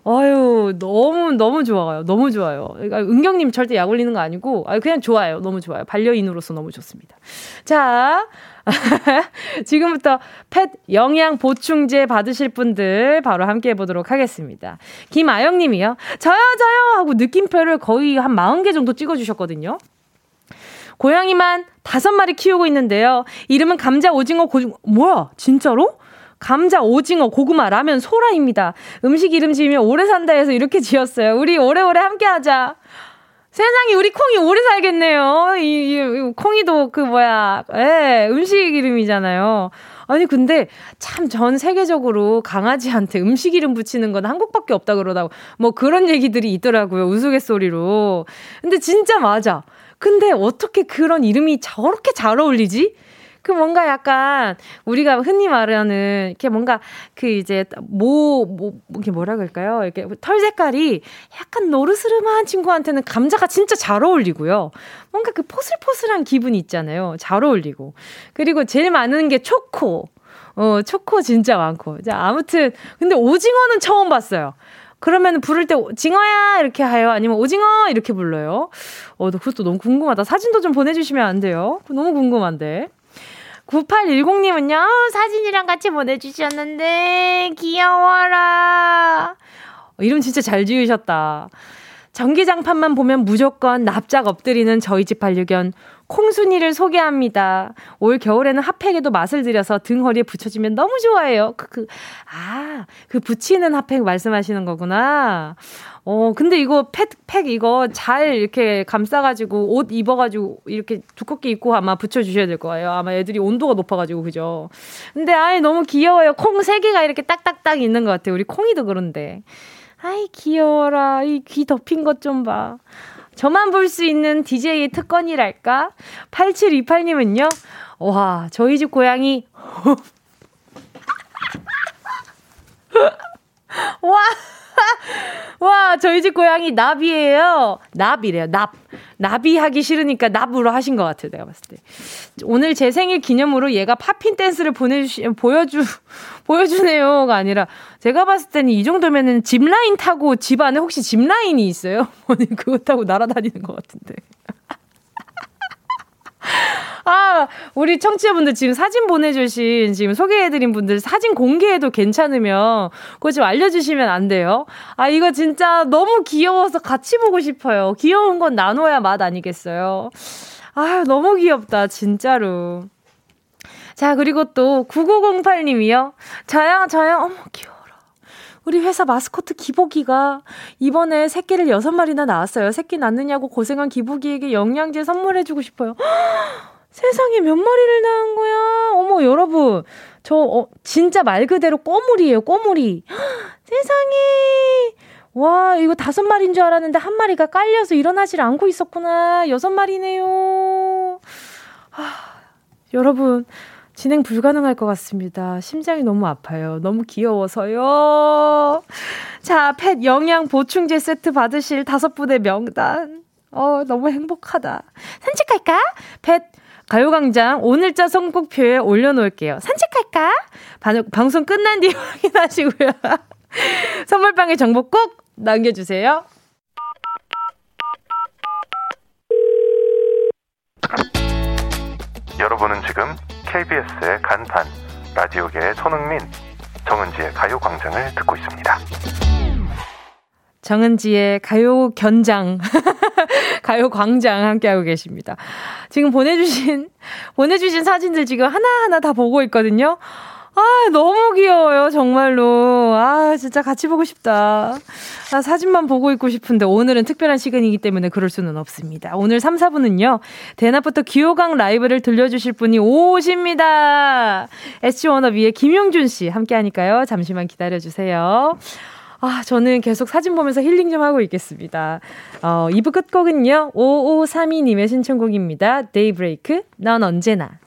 아유, 너무, 너무 좋아요. 너무 좋아요. 그러니까 은경님 절대 약 올리는 거 아니고, 아 그냥 좋아요. 너무 좋아요. 반려인으로서 너무 좋습니다. 자, *laughs* 지금부터 펫 영양 보충제 받으실 분들 바로 함께 해보도록 하겠습니다. 김아영 님이요. 저요, 저요! 하고 느낌표를 거의 한 40개 정도 찍어주셨거든요. 고양이만 다섯 마리 키우고 있는데요. 이름은 감자, 오징어, 고징어. 뭐야? 진짜로? 감자, 오징어, 고구마, 라면, 소라입니다. 음식 이름 지으면 오래 산다 해서 이렇게 지었어요. 우리 오래오래 함께 하자. 세상에 우리 콩이 오래 살겠네요. 이, 이 콩이도 그 뭐야, 예, 음식 이름이잖아요. 아니 근데 참 전 세계적으로 강아지한테 음식 이름 붙이는 건 한국밖에 없다 그러다고 뭐 그런 얘기들이 있더라고요. 우스갯소리로. 근데 진짜 맞아. 근데 어떻게 그런 이름이 저렇게 잘 어울리지? 그 뭔가 약간 우리가 흔히 말하는 이렇게 뭔가 그 이제 뭐, 뭐, 이게 뭐라 그럴까요? 이렇게 털 색깔이 약간 노르스름한 친구한테는 감자가 진짜 잘 어울리고요. 뭔가 그 포슬포슬한 기분이 있잖아요. 잘 어울리고. 그리고 제일 많은 게 초코. 어, 초코 진짜 많고. 자, 아무튼, 근데 오징어는 처음 봤어요. 그러면 부를 때 징어야 이렇게 해요 아니면 오징어 이렇게 불러요. 어, 그것도 너무 궁금하다. 사진도 좀 보내주시면 안 돼요? 너무 궁금한데. 9810님은요, 사진이랑 같이 보내주셨는데, 귀여워라. 어, 이름 진짜 잘 지으셨다. 전기장판만 보면 무조건 납작 엎드리는 저희 집 반려견 콩순이를 소개합니다. 올 겨울에는 핫팩에도 맛을 들여서 등 허리에 붙여주면 너무 좋아해요. 그, 그, 아, 그 붙이는 핫팩 말씀하시는 거구나. 어, 근데 이거 팩, 팩 이거 잘 이렇게 감싸가지고 옷 입어가지고 이렇게 두껍게 입고 아마 붙여주셔야 될 거예요. 아마 애들이 온도가 높아가지고, 그죠? 근데 아이, 너무 귀여워요. 콩 세 개가 이렇게 딱딱딱 있는 것 같아요. 우리 콩이도 그런데. 아이, 귀여워라. 이 귀 덮인 것 좀 봐. 저만 볼 수 있는 DJ의 특권이랄까? 8728님은요, 와, 저희 집 고양이, *laughs* 와! *laughs* 와, 저희 집 고양이 나비예요. 나비래요. 납. 나비 하기 싫으니까 납으로 하신 것 같아요. 내가 봤을 때. 오늘 제 생일 기념으로 얘가 팝핀 댄스를 보내주시, 보여주, *laughs* 보여주네요가 아니라 제가 봤을 때는 이 정도면은 짚라인 타고 집 안에 혹시 짚라인이 있어요? *laughs* 그거 타고 날아다니는 것 같은데. 아, 우리 청취자분들 지금 사진 보내주신 지금 소개해드린 분들 사진 공개해도 괜찮으면 그거 좀 알려주시면 안 돼요? 아, 이거 진짜 너무 귀여워서 같이 보고 싶어요. 귀여운 건 나눠야 맛 아니겠어요? 아, 너무 귀엽다, 진짜로. 자, 그리고 또 9908님이요. 저요, 저요. 어머, 귀여워라. 우리 회사 마스코트 기복이가 이번에 새끼를 6마리나 낳았어요. 새끼 낳느냐고 고생한 기복이에게 영양제 선물해주고 싶어요. 세상에 몇 마리를 낳은 거야? 어머, 여러분. 저, 어, 진짜 말 그대로 꼬물이에요, 꼬물이. *gasps* 세상에. 와, 이거 다섯 마리인 줄 알았는데 한 마리가 깔려서 일어나질 않고 있었구나. 여섯 마리네요. 하, 여러분, 진행 불가능할 것 같습니다. 심장이 너무 아파요. 너무 귀여워서요. 자, 펫 영양 보충제 세트 받으실 다섯 분의 명단. 어, 너무 행복하다. 산책할까? 펫 가요광장 오늘자 선곡표에 올려놓을게요. 산책할까? 방, 방송 끝난 뒤에 *laughs* 확인하시고요. *laughs* 선물방에 정보 꼭 남겨주세요. 여러분은 지금 KBS의 간판, 라디오계의 손흥민, 정은지의 가요광장을 듣고 있습니다. 정은지의 가요 견장, *laughs* 가요 광장 함께하고 계십니다. 지금 보내주신, 보내주신 사진들 지금 하나하나 다 보고 있거든요. 아, 너무 귀여워요, 정말로. 아, 진짜 같이 보고 싶다. 아, 사진만 보고 있고 싶은데 오늘은 특별한 시간이기 때문에 그럴 수는 없습니다. 오늘 3, 4분은요, 대낮부터 기호강 라이브를 들려주실 분이 오십니다. SG 워너비의 김용준 씨 함께 하니까요. 잠시만 기다려주세요. 아, 저는 계속 사진 보면서 힐링 좀 하고 있겠습니다. 어, 2부 끝곡은요, 5532님의 신청곡입니다. 데이브레이크, 넌 언제나.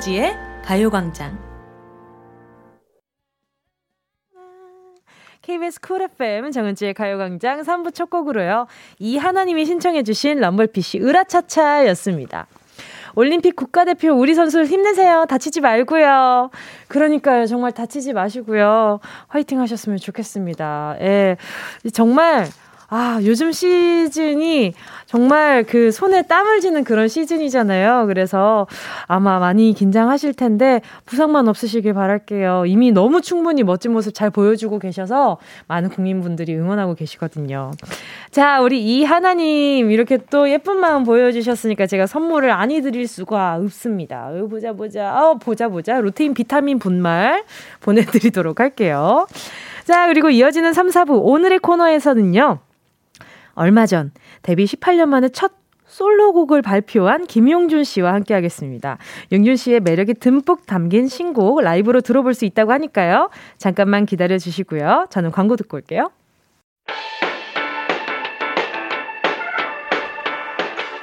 정은지의 가요광장 KBS 쿨 FM 정은지의 가요광장 3부 첫 곡으로요. 이하나님이 신청해주신 럼블피쉬 으라차차였습니다. 올림픽 국가대표 우리 선수 힘내세요. 다치지 말고요. 그러니까요. 정말 다치지 마시고요. 화이팅 하셨으면 좋겠습니다. 예. 정말 아, 요즘 시즌이 정말 그 손에 땀을 쥐는 그런 시즌이잖아요. 그래서 아마 많이 긴장하실 텐데 부상만 없으시길 바랄게요. 이미 너무 충분히 멋진 모습 잘 보여주고 계셔서 많은 국민분들이 응원하고 계시거든요. 자, 우리 이 하나님 이렇게 또 예쁜 마음 보여주셨으니까 제가 선물을 아니 드릴 수가 없습니다. 어, 보자 보자. 어, 보자 보자. 루테인 비타민 분말 보내드리도록 할게요. 자, 그리고 이어지는 3, 4부 오늘의 코너에서는요. 얼마 전 데뷔 18년 만에 첫 솔로곡을 발표한 김용준 씨와 함께 하겠습니다. 용준 씨의 매력이 듬뿍 담긴 신곡 라이브로 들어볼 수 있다고 하니까요. 잠깐만 기다려 주시고요. 저는 광고 듣고 올게요.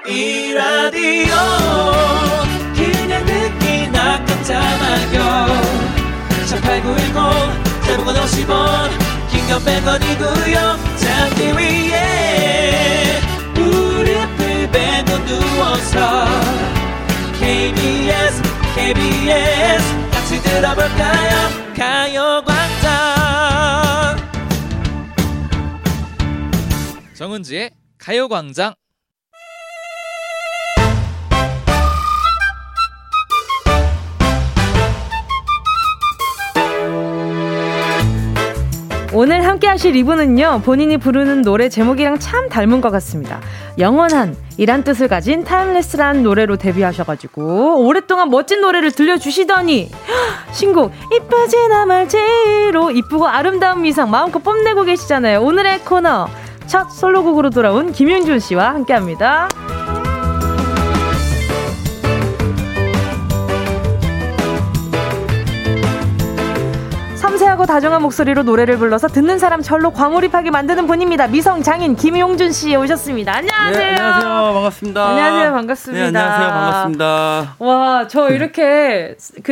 이 라디오 그냥 듣기나 깜짝마요 18910 대목원 50원 긴건 100원이고요 잠기 위에 무릎을 베고 누워서 KBS KBS 같이 들어볼까요? 가요광장. 정은지의 가요광장 오늘 함께 하실 이분은요, 본인이 부르는 노래 제목이랑 참 닮은 것 같습니다. 영원한 이란 뜻을 가진 timeless라는 노래로 데뷔하셔가지고, 오랫동안 멋진 노래를 들려주시더니, 신곡, 이쁘지나 말지로 이쁘고 아름다운 미성 마음껏 뽐내고 계시잖아요. 오늘의 코너, 첫 솔로곡으로 돌아온 김용준 씨와 함께 합니다. 섬세하고 다정한 목소리로 노래를 불러서 듣는 사람 절로 과몰입하게 만드는 분입니다. 미성 장인 김용준 씨 오셨습니다. 안녕하세요. 네, 안녕하세요. 반갑습니다. 안녕하세요. 반갑습니다. 네, 안녕하세요. 반갑습니다. 와, 저 이렇게 그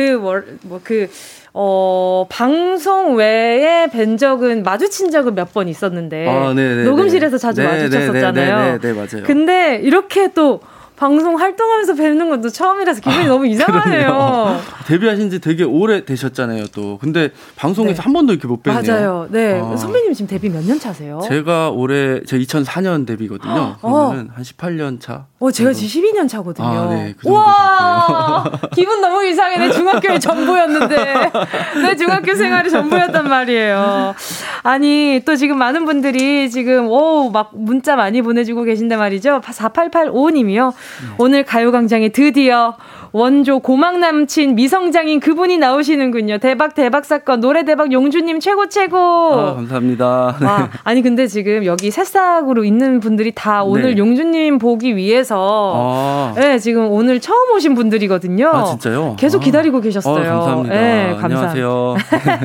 뭐그 어, 방송 외에 뵌 적은 마주친 적은 몇 번 있었는데 아, 네, 네, 녹음실에서 자주 네, 마주쳤었잖아요. 네, 네, 맞아요. 근데 이렇게 또 방송 활동하면서 뵙는 것도 처음이라서 기분이 아, 너무 이상하네요. 데뷔하신 지 되게 오래 되셨잖아요, 또. 근데 방송에서 네. 한 번도 이렇게 못 뵙네요. 맞아요. 네. 아. 선배님 지금 데뷔 몇 년 차세요? 제가 올해 제 2004년 데뷔거든요. 어. 그러면은 한 18년 차. 어, 제가 지 12년 차거든요. 아, 네. 그 와! *laughs* 기분 너무 이상해. 내 중학교의 전부였는데. *laughs* 내 중학교 생활이 전부였단 말이에요. 아니, 또 지금 많은 분들이 지금 오, 막 문자 많이 보내 주고 계신데 말이죠. 4885님이요. 네. 오늘 가요광장에 드디어 원조 고막 남친 미성장인 그분이 나오시는군요. 대박 대박 사건 노래 대박 용주님 최고 최고. 아, 감사합니다. 네. 와, 아니 근데 지금 여기 새싹으로 있는 분들이 다 오늘 네. 용주님 보기 위해서 아. 네, 지금 오늘 처음 오신 분들이거든요. 아 진짜요? 계속 기다리고 계셨어요. 어, 감사합니다. 네, 안녕하세요.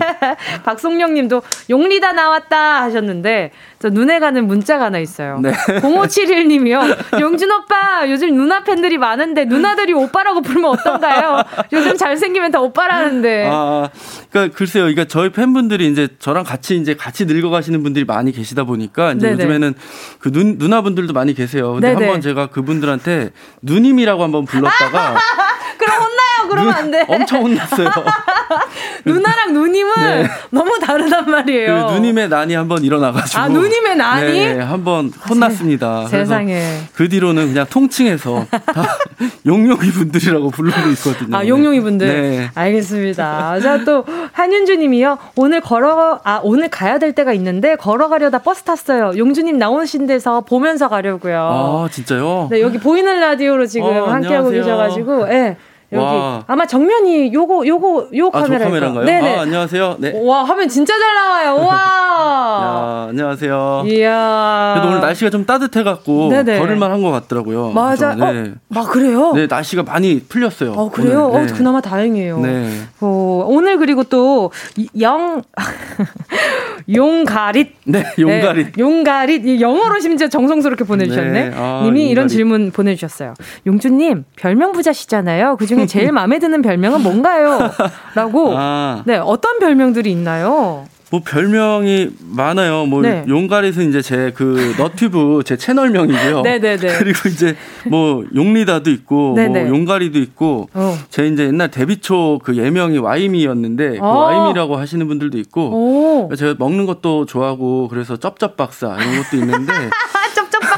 *laughs* 박송영님도 용리다 나왔다 하셨는데 저 눈에 가는 문자가 하나 있어요. 네. 0571님이요. 용준 오빠 요즘 누나 팬들이 많은데 누나들이 오빠라고 부르면 어떤가요? 요즘 잘생기면 다 오빠라는데. 아, 그러니까 글쎄요. 그러니까 저희 팬분들이 이제 저랑 같이 이제 같이 늙어가시는 분들이 많이 계시다 보니까 이제 네네. 요즘에는 그 눈, 누나분들도 많이 계세요. 근데 네네. 한번 제가 그분들한테 누님이라고 한번 불렀다가 *laughs* 그럼 혼나요. 그러면 안 돼. 엄청 혼났어요. *laughs* *laughs* 누나랑 누님은 네. 너무 다르단 말이에요. 그 누님의 난이 한번 일어나가지고. 아, 누님의 난이? 네, 한번 혼났습니다. 세, 세상에. 그 뒤로는 그냥 통칭해서 다 *laughs* 용용이 분들이라고 부르고 있거든요. 아, 용용이 분들? 네. 알겠습니다. 자, 또, 한윤주 님이요. 오늘 걸어, 아, 오늘 가야 될 때가 있는데, 걸어가려다 버스 탔어요. 용주님 나오신 데서 보면서 가려고요. 아, 진짜요? 네, 여기 보이는 라디오로 지금 어, 함께하고 계셔가지고, 예. 네. 여기 와. 아마 정면이 요거 요거 요 아, 카메라 카메라인가요? 네네. 아, 안녕하세요. 네. 와 화면 진짜 잘 나와요. 와. *laughs* 야, 안녕하세요. 이야. 그래도 오늘 날씨가 좀 따뜻해갖고 걸을만 한 것 같더라고요. 맞아. 네. 어, 아 그래요? 네, 날씨가 많이 풀렸어요. 어 그래요? 오늘. 네. 어 그나마 다행이에요. 네. 어, 오늘 그리고 또 영 *laughs* 용가릿. 네, 용가릿. 네, 용가릿. 영어로 심지어 정성스럽게 보내주셨네. 네. 아, 님이 용가릿. 이런 질문 보내주셨어요. 용주님 별명 부자시잖아요. 그중 에 제일 *laughs* 마음에 드는 별명은 뭔가요? 라고. 아. 네, 어떤 별명들이 있나요? 뭐 별명이 많아요. 뭐 네. 용가릿은 이제 제 그 너튜브 제 채널명이고요. *laughs* 네네네. 그리고 이제 뭐 용리다도 있고 뭐 용가리도 있고 어. 제 이제 옛날 데뷔 초 그 예명이 와이미였는데 그 어. 와이미라고 하시는 분들도 있고 오. 제가 먹는 것도 좋아하고 그래서 쩝쩝 박사 이런 것도 있는데 *laughs*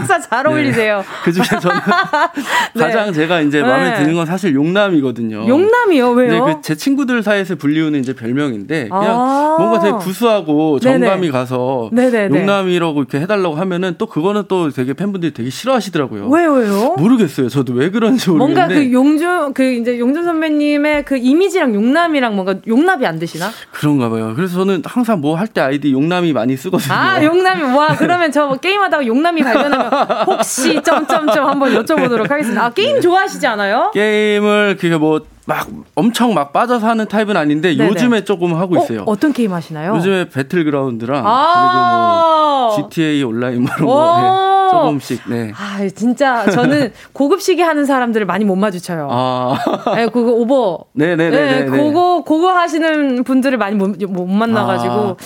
박사 잘 어울리세요. 네. 그 중에 저는 *laughs* 네. 가장 제가 이제 마음에 네. 드는 건 사실 용남이거든요. 용남이요? 왜요? 네, 그제 친구들 사이에서 불리우는 이제 별명인데 그냥 아~ 뭔가 되게 구수하고 정감이 네네. 가서 네네네. 용남이라고 이렇게 해달라고 하면은 또 그거는 또 되게 팬분들이 되게 싫어하시더라고요. 왜요? 왜요? 모르겠어요. 저도 왜 그런지 모르겠는데 뭔가 그 용준 그 이제 용준 선배님의 그 이미지랑 용남이랑 뭔가 용납이 안 되시나? 그런가 봐요. 그래서 저는 항상 뭐 할 때 아이디 용남이 많이 쓰거든요. 아 용남이 와 그러면 저 뭐 게임하다가 용남이 발견하면 혹시 점점점 한번 여쭤보도록 하겠습니다. 아, 게임 좋아하시지 않아요? 게임을 그게 뭐 막 엄청 막 빠져서 하는 타입은 아닌데 네네. 요즘에 조금 하고 있어요. 어, 떤 게임 하시나요? 요즘에 배틀그라운드랑 아~ 그리고 뭐 GTA 온라인 뭐 이런 거 네, 조금씩. 네. 아 진짜 저는 *laughs* 고급시계 하는 사람들을 많이 못 마주쳐요. 아. 네, 그거 오버. 네네네. 네, 그거 그거 하시는 분들을 많이 못, 못 만나가지고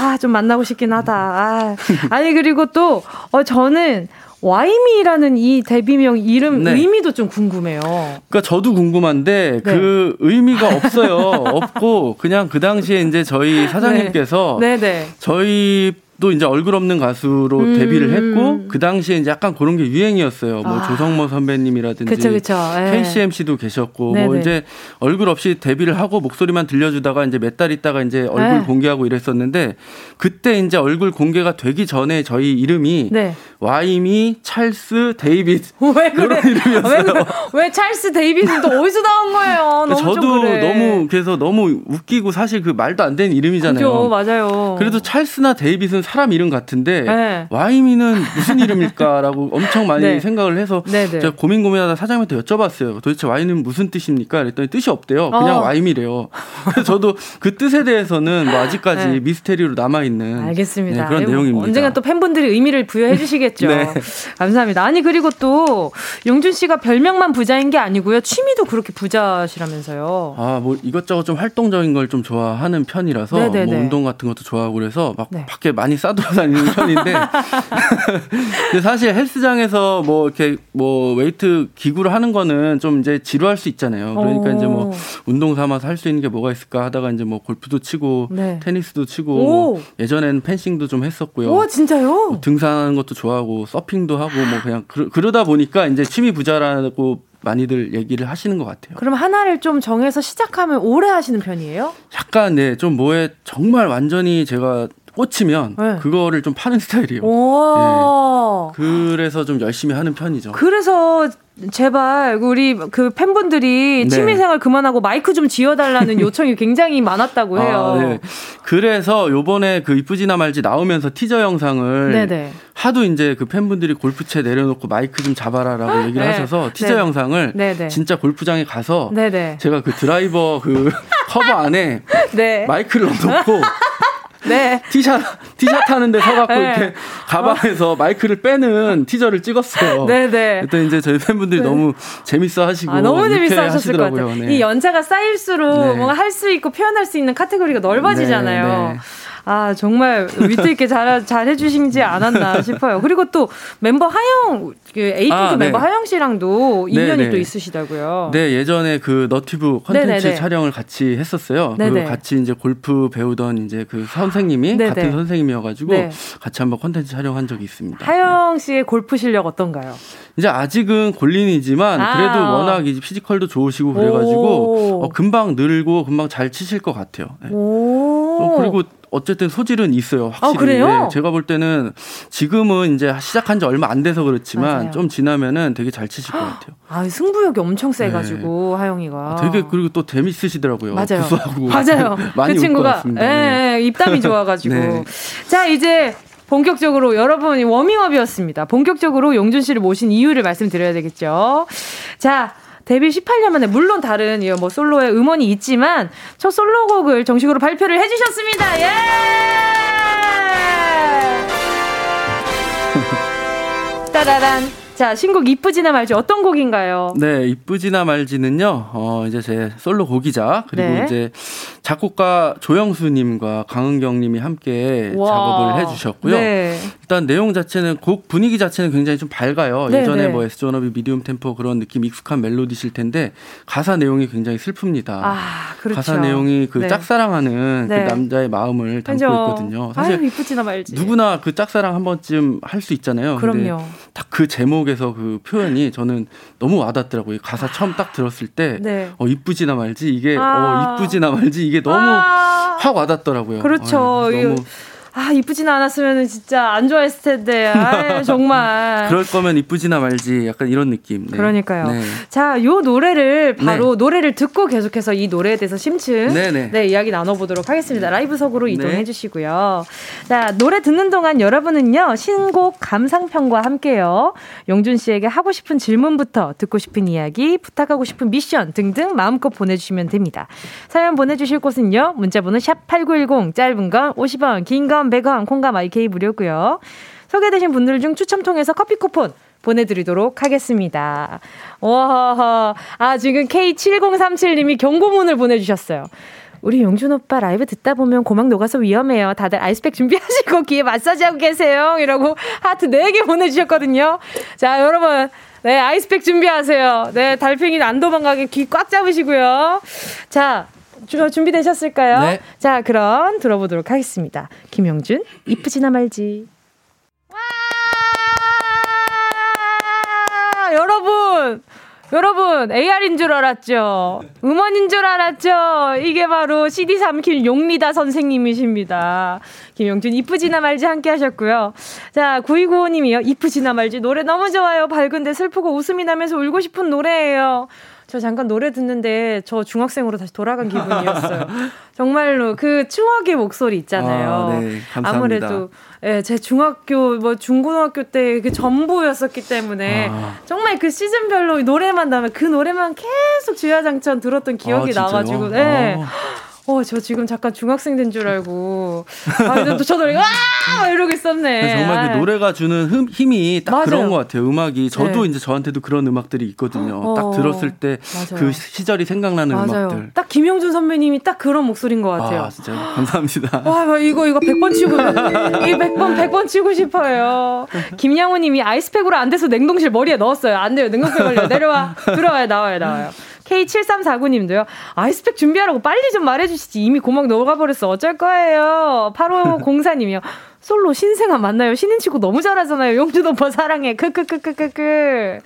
아좀 아, 만나고 싶긴 하다. 아 아니 그리고 또 어, 저는 와이미라는 이 데뷔명 이름 네. 의미도 좀 궁금해요. 그러니까 저도 궁금한데 네. 그 의미가 없어요. 없고 그냥 그 당시에 이제 저희 사장님께서 네. 네, 저희 또 이제 얼굴 없는 가수로 음. 데뷔를 했고 그 당시에 이제 약간 그런 게 유행이었어요. 뭐 아. 조성모 선배님이라든지 그쵸, 그쵸. 예. KCMC도 계셨고 네네. 뭐 이제 얼굴 없이 데뷔를 하고 목소리만 들려주다가 이제 몇 달 있다가 이제 얼굴 네. 공개하고 이랬었는데 그때 이제 얼굴 공개가 되기 전에 저희 이름이 네. 와이미, 찰스, 데이빗 *laughs* 왜 그래? 이런 이름이었어요. 왜, 그래? 왜 찰스, 데이빗은 또 어디서 나온 거예요? 너무 저도 그래. 너무 그래서 너무 웃기고 사실 그 말도 안 되는 이름이잖아요. 그죠, 맞아요. 그래도 찰스나 데이빗은 사람 이름 같은데 네. 와이미는 무슨 이름일까라고 *laughs* 엄청 많이 네. 생각을 해서 네네. 네. 제가 고민 고민하다 사장님한테 여쭤봤어요. 도대체 와이는 무슨 뜻입니까? 그랬더니 뜻이 없대요. 그냥 어. 와이미래요. 그래서 저도 그 뜻에 대해서는 뭐 아직까지 네. 미스테리로 남아 있는 알겠습니다. 네, 그런 내용입니다. 언젠가 또 팬분들이 의미를 부여해 주시겠죠. *laughs* 네. 감사합니다. 아니 그리고 또 용준 씨가 별명만 부자인 게 아니고요. 취미도 그렇게 부자시라면서요. 아 뭐 이것저것 좀 활동적인 걸 좀 좋아하는 편이라서 뭐 운동 같은 것도 좋아하고 그래서 막 밖에 많이 싸돌아다니는 편인데 *laughs* 사실 헬스장에서 뭐 이렇게 뭐 웨이트 기구를 하는 거는 좀 이제 지루할 수 있잖아요. 그러니까 오. 이제 뭐 운동 삼아서 할 수 있는 게 뭐가 있을까 하다가 이제 뭐 골프도 치고 네. 테니스도 치고 뭐 예전에는 펜싱도 좀 했었고요. 오 진짜요? 뭐 등산하는 것도 좋아하고 서핑도 하고 뭐 그냥 그러, 다 보니까 이제 취미 부자라고 많이들 얘기를 하시는 것 같아요. 그럼 하나를 좀 정해서 시작하면 오래 하시는 편이에요? 약간 네, 좀 뭐에 정말 완전히 제가 꽂히면 네. 그거를 좀 파는 *laughs* 스타일이에요. 네. 그래서 좀 열심히 하는 편이죠. 그래서 제발 우리 그 팬분들이 네. 취미생활 그만하고 마이크 좀 지어달라는 *laughs* 요청이 굉장히 많았다고 해요. 아, 네. 그래서 요번에 그 이쁘지나 말지 나오면서 티저 영상을 네네. 하도 이제 그 팬분들이 골프채 내려놓고 마이크 좀 잡아라라고 얘기를 네. 하셔서 티저 네. 영상을 네네. 진짜 골프장에 가서. 제가 그 드라이버 그 *laughs* 커버 안에 네. 마이크를 넣어놓고 네. *laughs* 티샷 티샷 하는데 서갖고 네. 이렇게 가방에서 어. 마이크를 빼는 티저를 찍었어요. 네네. 네. 그때 이제 저희 팬분들이 네. 너무 재밌어 하시고 아, 너무 재밌어 하셨을 것 같아요. 네. 이 연차가 쌓일수록 네. 뭔가 할 수 있고 표현할 수 있는 카테고리가 넓어지잖아요. 네, 아, 정말 위트 있게 잘, 잘 해주시지 않았나 싶어요. 그리고 또 멤버 하영, 그 에이핑크 아, 네. 멤버 하영 씨랑도 인연이 네네. 또 있으시다고요. 네, 예전에 그 너튜브 콘텐츠 촬영을 같이 했었어요. 그 같이 이제 골프 배우던 이제 그 선생님이 네네. 같은 선생님이어가지고 네. 같이 한번 컨텐츠 촬영한 적이 있습니다. 하영 씨의 골프 실력 어떤가요? 이제 아직은 골린이지만 아. 그래도 워낙 이제 피지컬도 좋으시고 그래가지고 어, 금방 늘고 금방 잘 치실 것 같아요. 네. 어, 그리고 어쨌든 소질은 있어요. 아, 확실히. 아, 그래요? 네, 제가 볼 때는 지금은 이제 시작한 지 얼마 안 돼서 그렇지만 맞아요. 좀 지나면은 되게 잘 치실 것 같아요. *gasps* 아, 승부욕이 엄청 세 가지고 네. 하영이가. 아, 되게 그리고 또 재밌으시더라고요. 맞아요. 구수하고 *laughs* 맞아요. *laughs* 많이 그 친구가 예, 네. 입담이 좋아 가지고. *laughs* 네. 자 이제 본격적으로 여러분이 워밍업이었습니다. 본격적으로 용준 씨를 모신 이유를 말씀드려야 되겠죠. 자, 데뷔 18년 만에 물론 다른 뭐 솔로의 음원이 있지만 첫 솔로곡을 정식으로 발표를 해주셨습니다. 예! *laughs* 따라란. 자, 신곡 이쁘지나 말지 어떤 곡인가요? 네, 이쁘지나 말지는요. 어, 이제 제 솔로 곡이자 그리고 네. 이제 작곡가 조영수 님과 강은경 님이 함께 와. 작업을 해 주셨고요. 네. 일단 내용 자체는 곡 분위기 자체는 굉장히 좀 밝아요. 네, 예전에 네. 뭐 에스존업이 미디움 템포 그런 느낌 익숙한 멜로디실 텐데 가사 내용이 굉장히 슬픕니다. 아, 그렇죠. 가사 내용이 그 네. 짝사랑하는 그 네. 남자의 마음을 담고 그렇죠. 있거든요. 사실 아유, 이쁘지나 말지. 누구나 그 짝사랑 한 번쯤 할 수 있잖아요. 그럼요. 딱 그 제목 제목에서 그 표현이 저는 너무 와닿더라고요. 가사 처음 딱 들었을 때, 네. 어, 이쁘지나 말지, 이게, 아. 어, 이쁘지나 말지, 이게 너무 아. 확 와닿더라고요. 그렇죠. 아, 너무. 아 이쁘진 않았으면 진짜 안 좋아했을 텐데 아 *laughs* 정말 그럴 거면 이쁘지나 말지 약간 이런 느낌 네. 그러니까요 네. 자요 노래를 바로 네. 노래를 듣고 계속해서 이 노래에 대해서 심층 네, 네. 네 이야기 나눠보도록 하겠습니다 라이브석으로 이동해 네. 주시고요 자 노래 듣는 동안 여러분은요 신곡 감상평과 함께요 용준 씨에게 하고 싶은 질문부터 듣고 싶은 이야기 부탁하고 싶은 미션 등등 마음껏 보내주시면 됩니다 사연 보내주실 곳은요 문자번호 샵 #8910 짧은 건 50원 긴건 5 100원, 콩과 마이케이 무료고요. 소개되신 분들 중 추첨 통해서 커피 쿠폰 보내드리도록 하겠습니다. 와, 아, 지금 K7037님이 경고문을 보내주셨어요. 우리 용준 오빠 라이브 듣다 보면 고막 녹아서 위험해요. 다들 아이스팩 준비하시고 귀에 마사지하고 계세요. 이라고 하트 4개 보내주셨거든요. 자, 여러분. 네, 아이스팩 준비하세요. 네, 달팽이 안 도망가게 귀 꽉 잡으시고요. 자, 준비되셨을까요? 네. 자, 그럼 들어보도록 하겠습니다. 김영준, 이쁘지나 말지. 와! 여러분! 여러분, AR인 줄 알았죠? 음원인 줄 알았죠? 이게 바로 CD 삼킬 용리다 선생님이십니다. 김영준, 이쁘지나 말지 함께 하셨고요. 자, 9295님이요. 이쁘지나 말지. 노래 너무 좋아요. 밝은데 슬프고 웃음이 나면서 울고 싶은 노래예요. 저 잠깐 노래 듣는데 저 중학생으로 다시 돌아간 기분이었어요. *laughs* 정말로 그 추억의 목소리 있잖아요. 아, 네. 아무래도 예, 제 중학교 뭐 중고등학교 때 그 전부였었기 때문에 아. 정말 그 시즌별로 노래만 나면 그 노래만 계속 주야장천 들었던 기억이 아, 나가지고 네. 아. 어, 저 지금 잠깐 중학생 된 줄 알고. 아, 저도 와! 이러고 있었네. 정말 그 노래가 주는 힘이 딱 맞아요. 그런 것 같아요. 음악이. 저도 네. 이제 저한테도 그런 음악들이 있거든요. 어, 딱 들었을 때 그 시절이 생각나는 맞아요. 음악들. 딱 김영준 선배님이 딱 그런 목소리인 것 같아요. 아, 진짜 감사합니다. 와, 이거, 이거 100번 치고, *laughs* 이 100번, 100번 치고 싶어요. 김양호 님이 아이스팩으로 안 돼서 냉동실 머리에 넣었어요. 안 돼요. 냉동실 걸려. 내려와. 들어와요. 나와요. 나와요. K7349님도요. 아이스팩 준비하라고 빨리 좀 말해주시지. 이미 고막 녹아버렸어. 어쩔 거예요. 8504님이요. 솔로 신생아 맞나요? 신인 치고 너무 잘하잖아요. 용준 오빠 사랑해. 크크크크크크.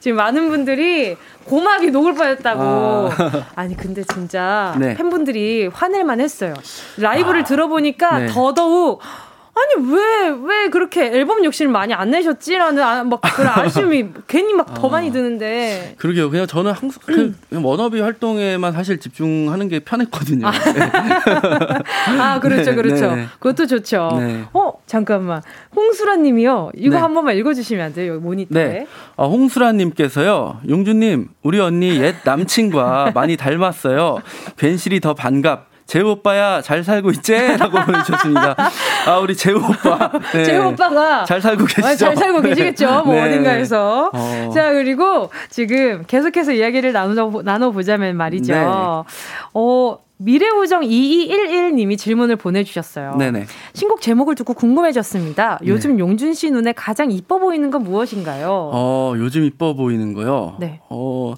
지금 많은 분들이 고막이 녹을 뻔했다고. 아. 니 근데 진짜 네. 팬분들이 화낼만 했어요. 라이브를 아. 들어보니까 네. 더더욱 아니 왜 왜 그렇게 앨범 욕심을 많이 안 내셨지라는 아, 막 그런 *laughs* 아쉬움이 괜히 막더 아, 많이 드는데. 그러게요. 그냥 저는 항상 그 워너비 활동에만 사실 집중하는 게 편했거든요. 아, 네. *laughs* 아 그렇죠, 네, 그렇죠. 네. 그것도 좋죠. 네. 어 잠깐만 홍수라님이요. 이거 네. 한 번만 읽어주시면 안 돼요? 모니터에. 네. 아, 홍수라님께서요. 용주님 우리 언니 옛 남친과 많이 닮았어요. *laughs* 괜시리 더 반갑. 재우 오빠야 잘 살고 있지? 라고 *laughs* 보내주셨습니다. 아 우리 재우 오빠. 네. 재우 오빠가 잘 살고 계시죠? 아, 잘 살고 계시겠죠. 뭐 네. 어딘가에서. 어. 자 그리고 지금 계속해서 이야기를 나누 나눠 보자면 말이죠. 네. 어. 미래우정 2211님이 질문을 보내주셨어요. 네네. 신곡 제목을 듣고 궁금해졌습니다. 요즘 네. 용준 씨 눈에 가장 이뻐 보이는 건 무엇인가요? 어, 요즘 이뻐 보이는 거요? 네. 어,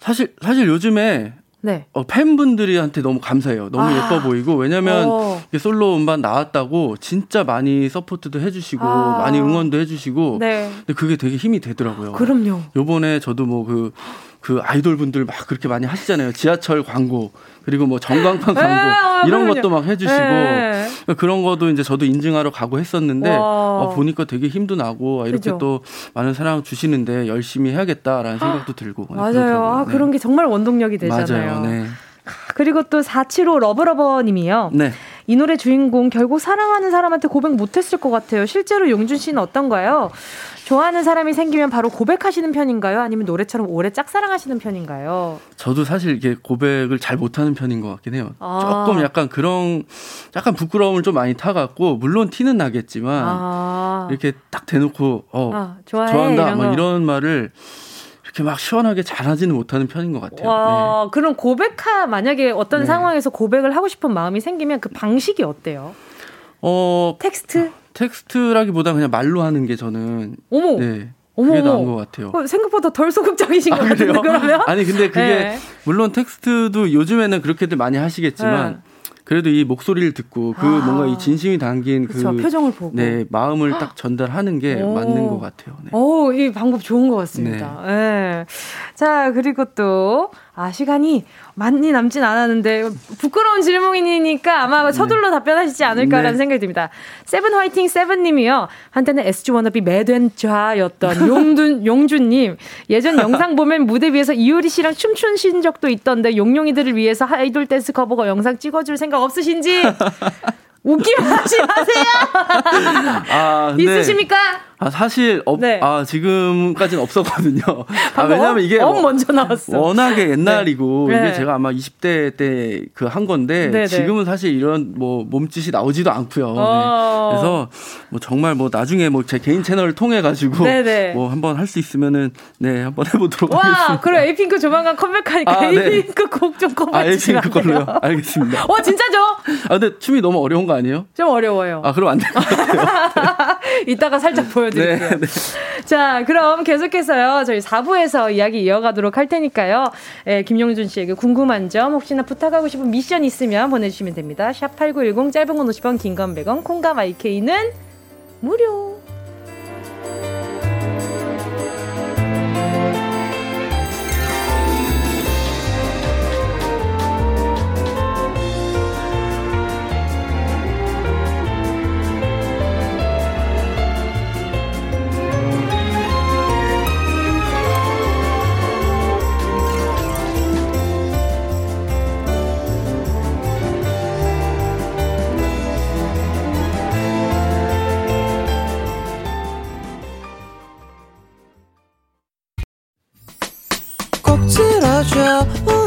사실, 사실 요즘에 네. 어, 팬분들이한테 너무 감사해요. 너무 아. 예뻐 보이고 왜냐면 어. 솔로 음반 나왔다고 진짜 많이 서포트도 해주시고 아. 많이 응원도 해주시고 네. 근데 그게 되게 힘이 되더라고요. 그럼요. 요번에 저도 뭐 그 그그 아이돌 분들 막 그렇게 많이 하시잖아요. 지하철 광고 그리고 뭐 전광판 *laughs* 광고 아, 이런 그럼요. 것도 막 해주시고 에. 그런 것도 이제 저도 인증하러 가고 했었는데 어, 보니까 되게 힘도 나고 아, 이렇게 그죠? 또 많은 사랑 주시는데 열심히 해야겠다라는 생각도 들고 맞아요. 아, 네. 그런 게 정말 원동력이 되잖아요. 맞아요. 네. 그리고 또 475 러브러버님이요. 네. 이 노래 주인공 결국 사랑하는 사람한테 고백 못했을 것 같아요. 실제로 용준 씨는 어떤가요? 좋아하는 사람이 생기면 바로 고백하시는 편인가요? 아니면 노래처럼 오래 짝사랑하시는 편인가요? 저도 사실 이게 고백을 잘 못하는 편인 것 같긴 해요. 아. 조금 약간 그런 약간 부끄러움을 좀 많이 타갖고 물론 티는 나겠지만 아. 이렇게 딱 대놓고 어 아, 좋아한다 뭐 이런 말을 막 시원하게 잘하지는 못하는 편인 것 같아요. 와, 네. 그럼 고백하 만약에 어떤 네. 상황에서 고백을 하고 싶은 마음이 생기면 그 방식이 어때요? 어 텍스트? 텍스트라기보다 그냥 말로 하는 게 저는 어머. 네. 어머, 그게 나은 것 같아요. 어, 생각보다 덜 소극적이신 아, 것 같은데 그러면? 아니 근데 그게 네. 물론 텍스트도 요즘에는 그렇게들 많이 하시겠지만 네. 그래도 이 목소리를 듣고 그 아. 뭔가 이 진심이 담긴 그쵸, 그 표정을 보고 네 마음을 딱 전달하는 게 오. 맞는 것 같아요. 네. 오, 이 방법 좋은 것 같습니다. 네. 네. 자 그리고 또 아, 시간이 많이 남진 않았는데, 부끄러운 질문이니까 아마 서둘러 네. 답변하시지 않을까라는 네. 생각이 듭니다. 세븐 화이팅 세븐님이요. 한때는 SG 워너비 매된 좌였던 용준, 용준님. 예전 영상 보면 무대 위에서 이효리 씨랑 춤춘신 적도 있던데, 용용이들을 위해서 아이돌 댄스 커버가 영상 찍어줄 생각 없으신지? *laughs* 웃기만 하지 마세요! 아, 있으십니까? 아, 사실, 없, 네. 아, 지금까지는 없었거든요. *laughs* 아, 왜냐면 이게. 어, 먼저 나왔어. 워낙에 옛날이고, 네. 이게 네. 제가 아마 20대 때 그 한 건데, 네, 네, 지금은 사실 이런 뭐 몸짓이 나오지도 않고요. 네. 어. 그래서 뭐 정말 뭐 나중에 뭐 제 개인 채널을 통해 가지고, 뭐 한번 할 수 있으면은, 네, 한번 해보도록 와, 하겠습니다. 와, 그래. 에이핑크 조만간 컴백하니까 아, 에이핑크 곡좀 커버 아, 에이핑크 걸로요? 알겠습니다. 와, 진짜죠? 아, 근데 춤이 너무 어려운 거 아니에요? 좀 어려워요. 아, 그럼 안 될 것 같아요. *laughs* 이따가 살짝 보여 보여드릴게요. 네, 네. 자, 그럼 계속해서요. 저희 4부에서 이야기 이어가도록 할 테니까요. 예, 김용준 씨에게 궁금한 점, 혹시나 부탁하고 싶은 미션 있으면 보내주시면 됩니다. 샵8910 짧은 건 50원, 긴 건 100원, 콩감 IK는 무료.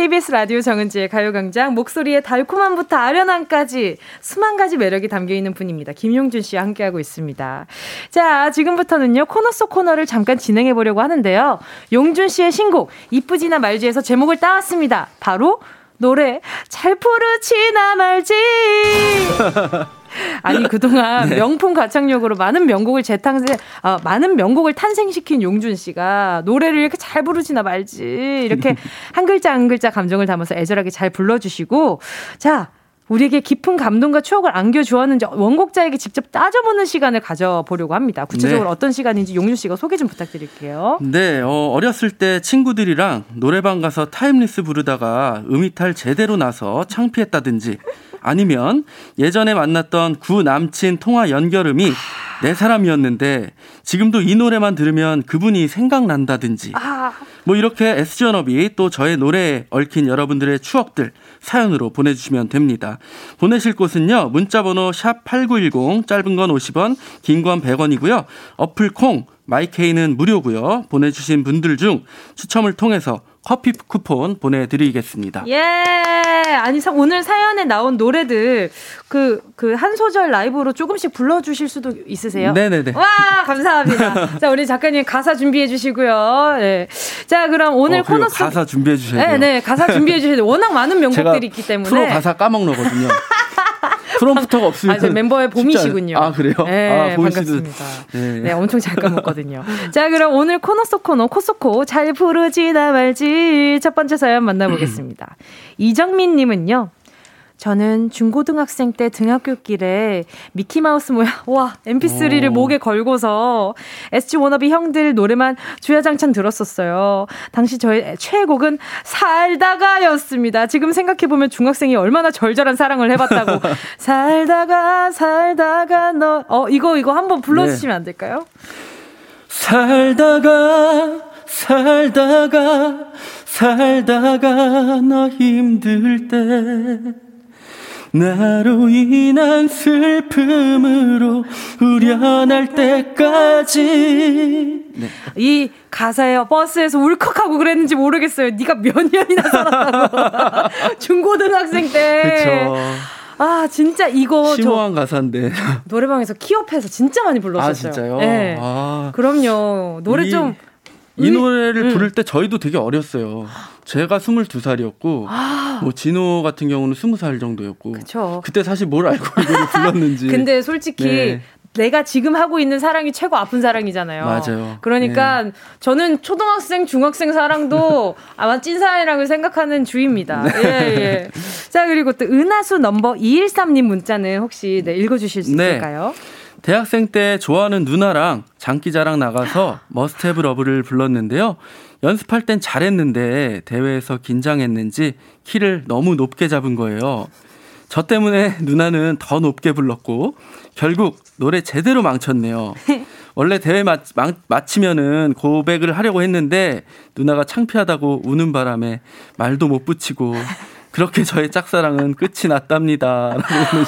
KBS 라디오 정은지의 가요광장 목소리의 달콤함부터 아련함까지 수만 가지 매력이 담겨 있는 분입니다. 김용준 씨와 함께하고 있습니다. 자, 지금부터는요 코너 속 코너를 잠깐 진행해 보려고 하는데요. 용준 씨의 신곡 이쁘지나 말지에서 제목을 따왔습니다. 바로 노래 잘 부르지나 말지. *laughs* 아니 그동안 *laughs* 네. 명품 가창력으로 많은 명곡을 재탄생, 아, 많은 명곡을 탄생시킨 용준 씨가 노래를 이렇게 잘 부르지나 말지 이렇게 *laughs* 한 글자 한 글자 감정을 담아서 애절하게 잘 불러주시고 자. 우리에게 깊은 감동과 추억을 안겨주었는지 원곡자에게 직접 따져보는 시간을 가져보려고 합니다. 구체적으로 네. 어떤 시간인지 용준 씨가 소개 좀 부탁드릴게요. 네, 어, 어렸을 때 친구들이랑 노래방 가서 Timeless 부르다가 음이탈 제대로 나서 창피했다든지 아니면 예전에 만났던 구 남친 통화 연결음이 내 사람이었는데 지금도 이 노래만 들으면 그분이 생각난다든지 아. 뭐 이렇게 S전업이 또 저의 노래에 얽힌 여러분들의 추억들 사연으로 보내주시면 됩니다. 보내실 곳은요 문자번호 샵 #8910 짧은 건 50원, 긴 건 100원이고요. 어플 콩 마이케이는 무료고요. 보내주신 분들 중 추첨을 통해서 커피 쿠폰 보내드리겠습니다. 예! 아니, 오늘 사연에 나온 노래들, 그, 그, 한 소절 라이브로 조금씩 불러주실 수도 있으세요? 네네네. 와, 감사합니다. 자, 우리 작가님 가사 준비해 주시고요. 네. 자, 그럼 오늘 어, 코너 속. 가사 준비해 주셔야 돼요. 네, 네. 가사 준비해 주셔야 돼요. 워낙 많은 명곡들이 있기 때문에. 프로 가사 까먹거든요. *laughs* 프롬프터가 없으면. 아, 멤버의 봄이시군요. 아, 그래요? 네, 아, 반갑습니다. 네. 네. 엄청 잘 까먹거든요. 자, 그럼 오늘 코너 속 코너, 코소코 잘 부르지나 말지 첫 번째 사연 만나보겠습니다. *clears throat* 이정민님은요. 저는 중고등학생 때 등학교 길에 미키마우스 모양, *laughs* 와, mp3를 오. 목에 걸고서 SG 워너비 형들 노래만 주야장창 들었었어요. 당시 저의 최애곡은 살다가였습니다. 지금 생각해보면 중학생이 얼마나 절절한 사랑을 해봤다고. *laughs* 살다가, 살다가, 너, 어, 이거, 이거 한번 불러주시면 네. 안 될까요? 살다가, 살다가, 살다가, 너 힘들 때. 나로 인한 슬픔으로 후련할 때까지 네. 이 가사에 버스에서 울컥하고 그랬는지 모르겠어요. 네가 몇 년이나 살았다고 *laughs* 중고등학생 때. 그쵸. 아 진짜 이거 심오한 가사인데 노래방에서 키업해서 진짜 많이 불렀었어요. 아 진짜요? 네. 아. 그럼요. 노래 이, 좀. 이 노래를 음. 부를 때 저희도 되게 어렸어요. 제가 22살이었고 아. 뭐 진호 같은 경우는 20살 정도였고 그쵸. 그때 사실 뭘 알고 이거를 *laughs* 불렀는지 근데 솔직히 네. 내가 지금 하고 있는 사랑이 최고 아픈 사랑이잖아요. 맞아요. 그러니까 네. 저는 초등학생, 중학생 사랑도 *laughs* 아마 찐사랑이라고 생각하는 주입니다. 네. 예, 예. 자, 그리고 또 은하수 넘버 213님 문자는 혹시 네, 읽어주실 수 네. 있을까요? 대학생 때 좋아하는 누나랑 장기자랑 나가서 Must Have Love를 불렀는데요. 연습할 땐 잘했는데 대회에서 긴장했는지 키를 너무 높게 잡은 거예요. 저 때문에 누나는 더 높게 불렀고 결국 노래 제대로 망쳤네요. 원래 대회 마, 마, 마치면은 고백을 하려고 했는데 누나가 창피하다고 우는 바람에 말도 못 붙이고 그렇게 저의 짝사랑은 끝이 났답니다.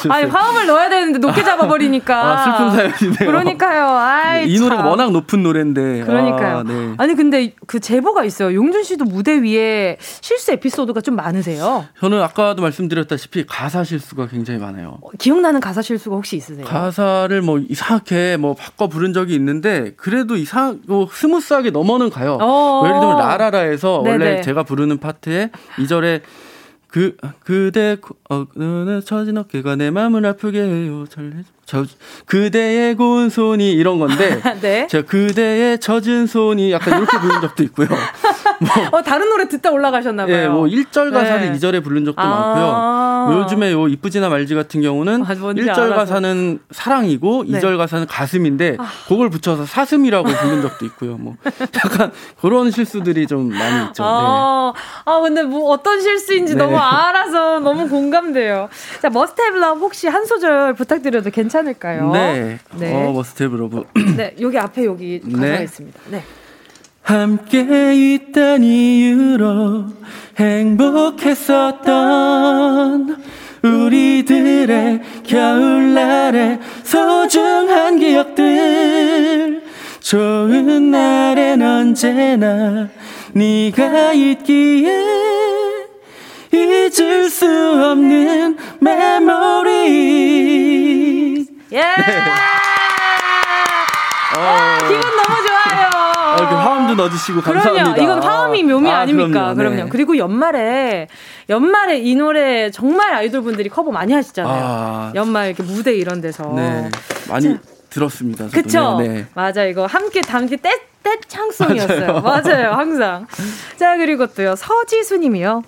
아니, 화음을 넣어야 되는데 높게 잡아버리니까. 아, 슬픈 사연이네요. 그러니까요. 아이, 이 노래가 워낙 높은 노래인데. 그러니까요. 아, 네. 아니, 근데 그 제보가 있어요. 용준 씨도 무대 위에 실수 에피소드가 좀 많으세요? 저는 아까도 말씀드렸다시피 가사 실수가 굉장히 많아요. 어, 기억나는 가사 실수가 혹시 있으세요? 가사를 뭐 이상하게 뭐 바꿔 부른 적이 있는데 그래도 이상, 뭐 스무스하게 넘어는 가요. 어. 예를 들면 라라라에서 네네. 원래 제가 부르는 파트에 이절에 그 그대 어 처진 어깨가 내 마음을 아프게 해요. 잘 해줘. 저 그대의 고운 손이 이런 건데 *laughs* 네? 제가 그대의 젖은 손이 약간 이렇게 부른 적도 있고요. *laughs* 뭐, 어, 다른 노래 듣다 올라가셨나 봐요. 예, 뭐 1절 가사를 네. 2절에 부른 적도 아~ 많고요. 요즘에 요 이쁘지나 말지 같은 경우는 아, 1절 알아서. 가사는 사랑이고 네. 2절 가사는 가슴인데 아. 그걸 붙여서 사슴이라고 부른 적도 있고요. 뭐 *laughs* 약간 그런 실수들이 좀 많이 있죠. 아, 네. 아 근데 뭐 어떤 실수인지 네. 너무 알아서 너무 공감돼요. 자, Must Have Love 혹시 한 소절 부탁드려도 괜찮을까요? 네. 네. 어, Must Have Love. 네, 여기 앞에 여기 가사가 네. 있습니다. 네. 함께 있던 이유로 행복했었던 우리들의 겨울날의 소중한 기억들 좋은 날엔 언제나 네가 있기에 잊을 수 없는 메모리 예! 네. 아, 기분 너무 좋아요. 어, 이렇게 화음도 넣어주시고 감사합니다. 그럼요. 이건 화음이 묘미 아, 닙니까 그럼요. 그럼요. 네. 그리고 연말에 연말에 이 노래 정말 아이돌 분들이 커버 많이 하시잖아요. 아, 연말 이렇게 무대 이런 데서 네, 많이 자, 들었습니다. 그쵸? 네. 맞아 이거 함께 담기 때 떼창송이었어요. 맞아요. 맞아요. 항상. 자, 그리고 또요. 서지수님이요.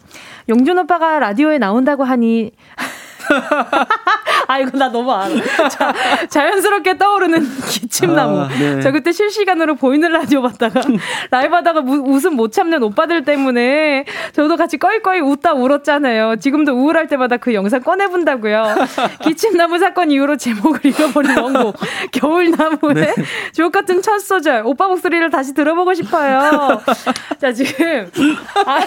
용준 오빠가 라디오에 나온다고 하니 *laughs* *laughs* 아, 이거 나 너무 알아. 자, 자연스럽게 떠오르는 *laughs* 기침나무. 아, 네. 저 그때 실시간으로 보이는 라디오 봤다가 *laughs* 라이브 하다가 웃음 못 참는 오빠들 때문에 저도 같이 껄껄 웃다 울었잖아요. 지금도 우울할 때마다 그 영상 꺼내본다고요. 기침나무 사건 이후로 제목을 잃어버린 원곡. 겨울나무의 네. 주옥 같은 첫 소절. 오빠 목소리를 다시 들어보고 싶어요. 자, 지금. 아,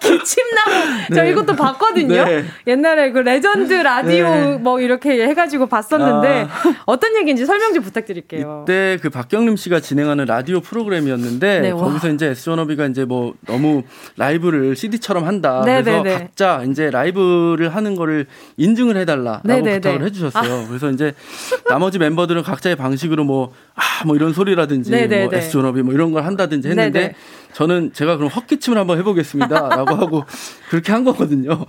기침나무. 저 네. 이것도 봤거든요. 네. 옛날에 그 레전드 라디오 네. 뭐 이렇게 해가지고 봤었는데 아. *laughs* 어떤 얘기인지 설명 좀 부탁드릴게요. 이때 그 박경림 씨가 진행하는 라디오 프로그램이었는데 네, 거기서 이제 SG 워너비가 이제 뭐 너무 라이브를 CD처럼 한다. 네, 그래서 네, 네. 각자 이제 라이브를 하는 거를 인증을 해달라라고 네, 부탁을 해주셨어요. 아. 그래서 이제 나머지 멤버들은 각자의 방식으로 뭐 아, 뭐 이런 소리라든지 뭐 존업이 뭐 이런 걸 한다든지 했는데 네네. 저는 제가 그럼 헛기침을 한번 해보겠습니다 라고 하고 그렇게 한 거거든요.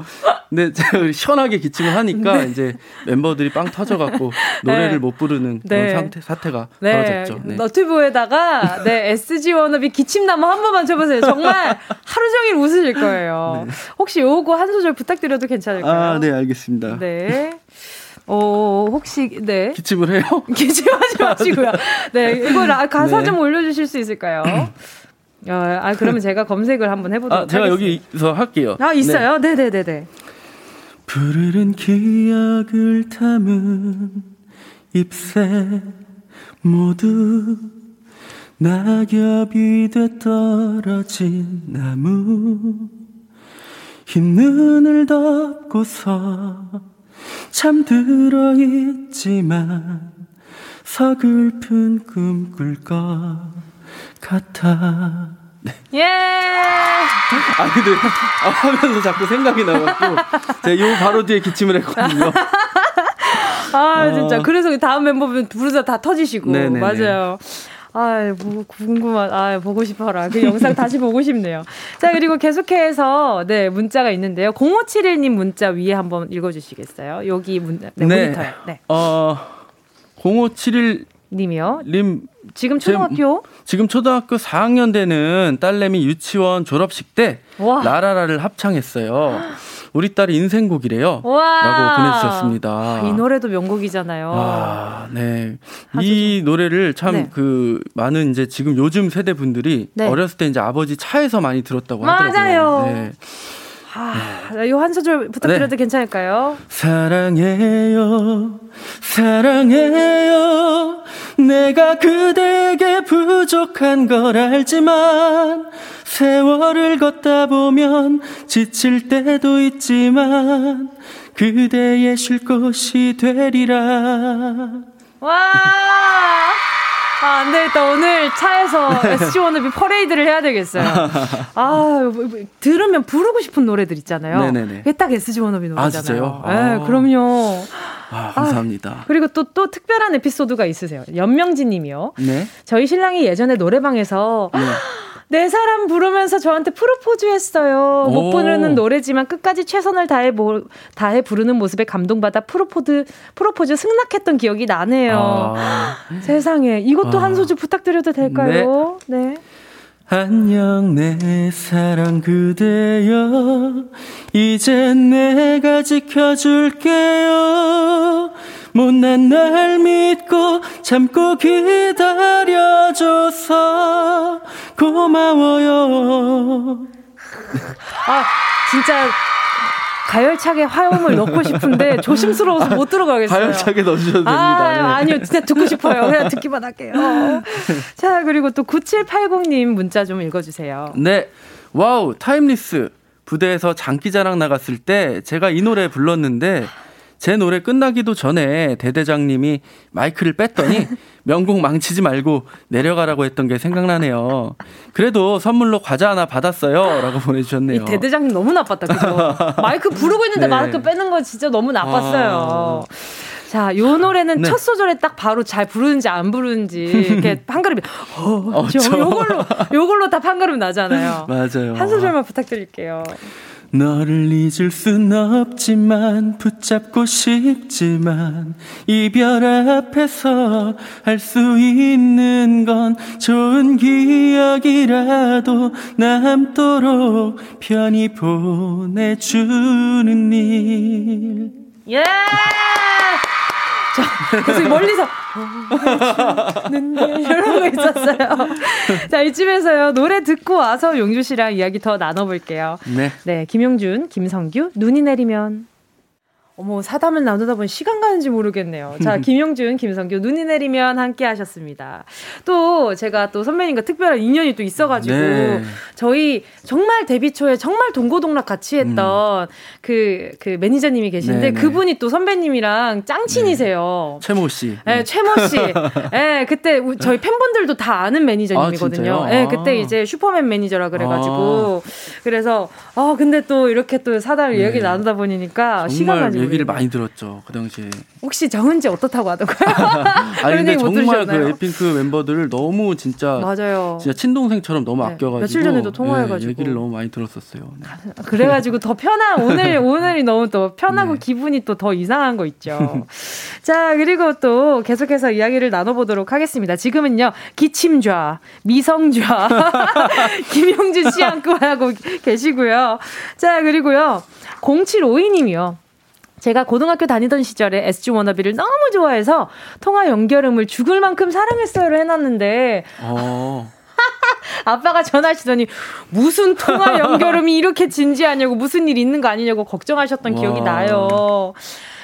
근데 제가 시원하게 기침을 하니까 네. 이제 멤버들이 빵 터져갖고 노래를 네. 못 부르는 그런 네. 상태 사태가 네. 벌어졌죠. 네. 너튜브에다가 네 SG 워너비 기침나무 한 번만 쳐보세요. 정말 하루 종일 웃으실 거예요. 네. 혹시 요거 한 소절 부탁드려도 괜찮을까요? 아, 네 알겠습니다. 네. 어, 혹시, 네. 기침을 해요? 기침하지 마시고요. *laughs* 네, 이거 가사 네. 좀 올려주실 수 있을까요? *clears throat* 어, 아, 그러면 제가 검색을 한번 해보도록 아, 제가 하겠습니다. 여기서 할게요. 아, 있어요? 네. 네 네네네. 푸르른 기억을 담은 잎새 모두 낙엽이 돼 떨어진 나무 흰 눈을 덮고서 잠들어 있지만 서글픈 꿈꿀것 같아. 네. 예! 아, 근데, 아, 하면서 자꾸 생각이 나갖고, 제가 요 바로 뒤에 기침을 했거든요. *laughs* 아, 진짜. 어. 그래서 다음 멤버분 부르자 다 터지시고. 네네네. 맞아요. 아, 뭐 궁금한. 아, 보고 싶어라. 그 영상 다시 보고 싶네요. 자, 그리고 계속해서 네, 문자가 있는데요. 0571님 문자 위에 한번 읽어 주시겠어요? 여기 문 네, 네. 모니터요. 네. 어 0571 님이요. 님 지금 초등학교? 제, 지금 초등학교 4학년 되는 딸내미 유치원 졸업식 때 와. 라라라를 합창했어요. 우리 딸이 인생곡이래요. 와. 라고 보내주셨습니다. 아, 이 노래도 명곡이잖아요. 아, 네. 이 노래를 참그 네. 그 많은 이제 지금 요즘 세대 분들이 네. 어렸을 때 이제 아버지 차에서 많이 들었다고 하더라고요. 맞 아요. 네. 아, 네. 이한 소절 부탁드려도 네. 괜찮을까요? 사랑해요, 사랑해요. 내가 그대에게 부족한 걸 알지만 세월을 걷다 보면 지칠 때도 있지만 그대의 쉴 곳이 되리라. 와! 아, 안 되겠다. 오늘 차에서 SG 워너비 퍼레이드를 해야 되겠어요. 아, 들으면 부르고 싶은 노래들 있잖아요. 네네네. 그게 딱 SG 워너비 노래잖아요. 아, 진짜요? 네, 아. 그럼요. 아, 감사합니다. 아, 그리고 또, 또 특별한 에피소드가 있으세요. 연명진 님이요. 네. 저희 신랑이 예전에 노래방에서 네. *laughs* 내 사람 부르면서 저한테 프로포즈 했어요. 못 부르는 노래지만 끝까지 최선을 다해, 보, 다해 부르는 모습에 감동받아 프로포즈, 프로포즈 승낙했던 기억이 나네요. 아. 세상에. 이것도 아. 한 소절 부탁드려도 될까요? 네. 네. 안녕 내 사랑 그대여 이젠 내가 지켜줄게요 못난 날 믿고 참고 기다려줘서 고마워요 아 진짜 가열차게 화음을 넣고 싶은데 조심스러워서 못 들어가겠어요. 가열차게 넣어주셔도 됩니다. 아, 네. 아니요, 진짜 듣고 싶어요. 그냥 듣기만 할게요. 자, 그리고 또 9780님 문자 좀 읽어주세요. 네. Wow, Timeless. 부대에서 장기자랑 나갔을 때 제가 이 노래 불렀는데 제 노래 끝나기도 전에 대대장님이 마이크를 뺏더니 *laughs* 명곡 망치지 말고 내려가라고 했던 게 생각나네요. 그래도 선물로 과자 하나 받았어요. 라고 보내주셨네요. 이 대대장님 너무 나빴다. 그죠? *laughs* 마이크 부르고 있는데 네. 마이크 빼는 거 진짜 너무 나빴어요. 아. 자, 요 노래는 네. 첫 소절에 딱 바로 잘 부르는지 안 부르는지 이렇게 *laughs* 판가름이 어, 어 저, 요걸로 요걸로 다 판가름 나잖아요. 맞아요. 한 소절만 부탁드릴게요. 너를 잊을 순 없지만 붙잡고 싶지만 이별 앞에서 할 수 있는 건 좋은 기억이라도 남도록 편히 보내주는 일. 예! 자, 그래서 멀리서 *laughs* 이런 거 있었어요. 자, 이쯤에서요. 노래 듣고 와서 용주 씨랑 이야기 더 나눠볼게요. 네. 네, 김용준, 김성규, 눈이 내리면. 어머, 사담을 나누다 보니 시간 가는지 모르겠네요. 자, *laughs* 김용준, 김성규, 눈이 내리면 함께 하셨습니다. 또, 제가 또 선배님과 특별한 인연이 또 있어가지고, 네. 저희 정말 데뷔 초에 정말 동고동락 같이 했던 음. 그, 그 매니저님이 계신데, 네, 네. 그분이 또 선배님이랑 짱친이세요. 네. 최모 씨. 네, 최모 씨. *laughs* 네, 그때 저희 팬분들도 다 아는 매니저님이거든요. 아, 네, 그때 이제 슈퍼맨 매니저라 그래가지고. 아. 그래서, 아, 근데 또 이렇게 또 사담 네. 이야기 나누다 보니까 시간 가지고 얘기를 많이 들었죠 그 당시에. 혹시 정은지 어떻다고 하던가요? *laughs* 아니 근데 정말 그 에이핑크 멤버들을 너무 진짜 맞아요. 진짜 친동생처럼 너무 네. 아껴가지고 며칠 전에도 통화해가지고 네, 얘기를 너무 많이 들었었어요. 네. 그래가지고 더 편한 오늘 *laughs* 오늘이 너무 또 편하고 네. 기분이 또 더 이상한 거 있죠. *laughs* 자 그리고 또 계속해서 이야기를 나눠보도록 하겠습니다. 지금은요 기침좌, 미성좌 김용준 씨 안고 하고 계시고요. 자 그리고요 0752님이요. 제가 고등학교 다니던 시절에 SG 워너비를 너무 좋아해서 통화 연결음을 죽을 만큼 사랑했어요를 해놨는데 어. *laughs* 아빠가 전화하시더니 무슨 통화 연결음이 이렇게 진지하냐고 무슨 일 있는 거 아니냐고 걱정하셨던 와. 기억이 나요.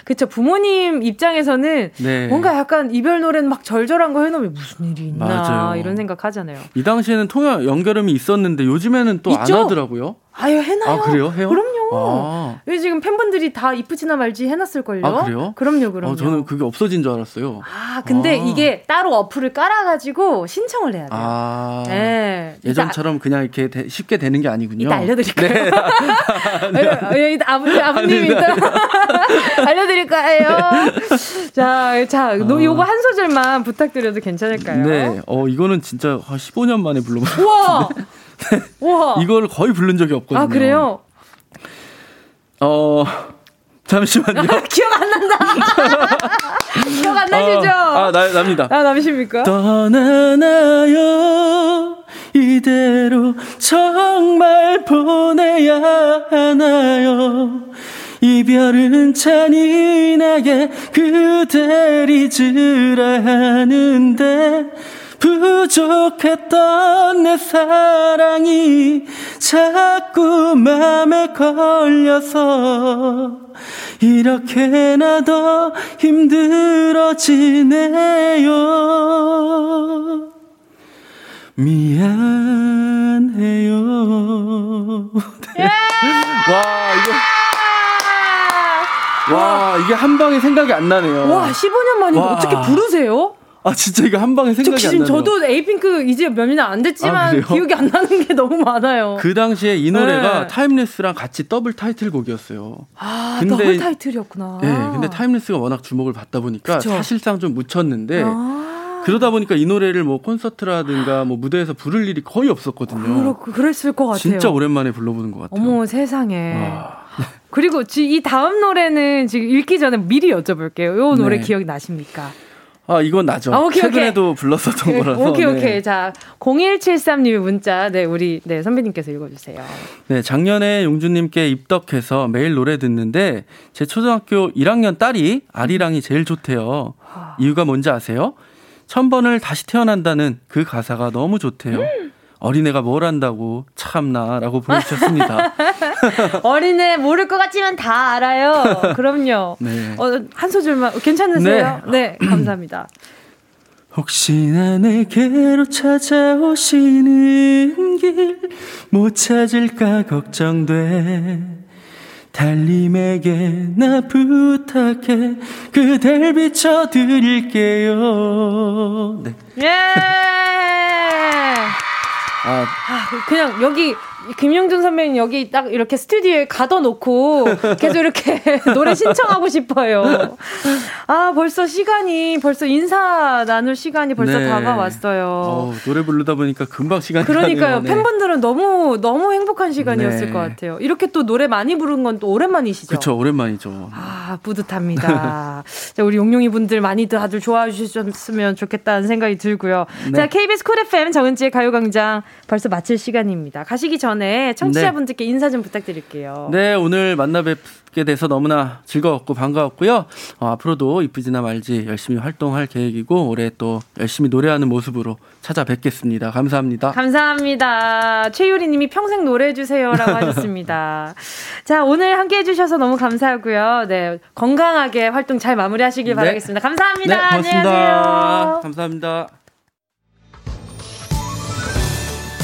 그쵸 부모님 입장에서는 네. 뭔가 약간 이별 노래는 막 절절한 거 해놓으면 무슨 일이 있나 맞아요. 이런 생각 하잖아요. 이 당시에는 통화 연결음이 있었는데 요즘에는 또 안 하더라고요. 아유 해놔요. 아 그래요? 해요? 그럼요. 아. 지금 팬분들이 다 이쁘지나 말지 해놨을 걸요. 아 그래요? 그럼요, 그럼요. 어, 저는 그게 없어진 줄 알았어요. 아 근데 아. 이게 따로 어플을 깔아가지고 신청을 해야 돼요. 아. 네. 예전처럼 그냥 이렇게 되, 쉽게 되는 게 아니군요. 이따 알려드릴까요? 네. *laughs* 아버 아버님 이따 *laughs* 알려드릴까요? 자, 자, 아. 요거 한 소절만 부탁드려도 괜찮을까요? 네. 어 이거는 진짜 15년 만에 같은데. *laughs* 와. 이걸 거의 부른 적이 없거든요. 아, 그래요? 어, 잠시만요. *laughs* 기억 안 난다. *laughs* 기억 안 나시죠? 어, 아, 나, 납니다. 아, 남십니까? 떠나나요? 이대로 정말 보내야 하나요? 이별은 잔인하게 그댈 잊으라 하는데 부족했던 내 사랑이 자꾸 맘에 걸려서 이렇게나 더 힘들어지네요. 미안해요. 예! *laughs* 와, 이거. 와, 이게 한 방에 생각이 안 나네요. 와, 15년 만인데 어떻게 부르세요? 아 진짜 이거 한 방에 생각이 안 나요. 저도 에이핑크 이제 몇 년 안 됐지만 아, 기억이 안 나는 게 너무 많아요. 그 당시에 이 노래가 네. Timeless랑 같이 더블 타이틀곡이었어요. 아 근데, 더블 타이틀이었구나. 네, 근데 Timeless가 워낙 주목을 받다 보니까 그쵸? 사실상 좀 묻혔는데. 아~ 그러다 보니까 이 노래를 뭐 콘서트라든가 뭐 무대에서 부를 일이 거의 없었거든요. 그렇, 그랬을 것 같아요. 진짜 오랜만에 불러보는 것 같아요. 어머 세상에. 그리고 이 다음 노래는 지금 읽기 전에 미리 여쭤볼게요. 이 노래 네. 기억이 나십니까? 아, 이건 나죠. 아, 오케이, 최근에도 오케이. 불렀었던 거라서. 오케이, 오케이. 네. 자, 0173님의 문자, 네, 우리, 네, 선배님께서 읽어주세요. 네, 작년에 용주님께 입덕해서 매일 노래 듣는데, 제 초등학교 1학년 딸이 아리랑이 제일 좋대요. 이유가 뭔지 아세요? 천번을 다시 태어난다는 그 가사가 너무 좋대요. 음. 어린애가 뭘 안다고 참나라고 보내주셨습니다. *laughs* 어린애 모를 것 같지만 다 알아요. 그럼요. *laughs* 네. 어, 한 소절만 괜찮으세요? 네, 네 감사합니다. *clears throat* 혹시나 내게로 찾아오시는 길 못 찾을까 걱정돼 달님에게 나 부탁해 그댈 비춰드릴게요 네. 예! 아, 그냥 여기 김영준 선배님 여기 딱 이렇게 스튜디오에 가둬놓고 *laughs* 계속 이렇게 *laughs* 노래 신청하고 싶어요. 아 벌써 시간이 벌써 인사 나눌 시간이 벌써 네. 다가왔어요. 어, 노래 부르다 보니까 금방 시간이 그러니까요. 네. 팬분들은 너무 너무 행복한 시간이었을 네. 것 같아요. 이렇게 또 노래 많이 부른 건 또 오랜만이시죠? 그렇죠, 오랜만이죠. 아 뿌듯합니다. 자 우리 용용이 분들 많이 다들 좋아해 주셨으면 좋겠다는 생각이 들고요. 네. 자 KBS 쿨 FM 정은지의 가요광장 벌써 마칠 시간입니다. 가시기 전 전에 청취자분들께 네. 인사 좀 부탁드릴게요. 네, 오늘 만나 뵙게 돼서 너무나 즐거웠고 반가웠고요. 어, 앞으로도 이쁘지나 말지 열심히 활동할 계획이고 올해 또 열심히 노래하는 모습으로 찾아뵙겠습니다. 감사합니다. 감사합니다. 최유리 님이 평생 노래해 주세요라고 *laughs* 하셨습니다. 자, 오늘 함께 해 주셔서 너무 감사하고요. 네, 건강하게 활동 잘 마무리하시길 네. 바라겠습니다. 감사합니다. 네, 고맙습니다. 안녕하세요. 감사합니다.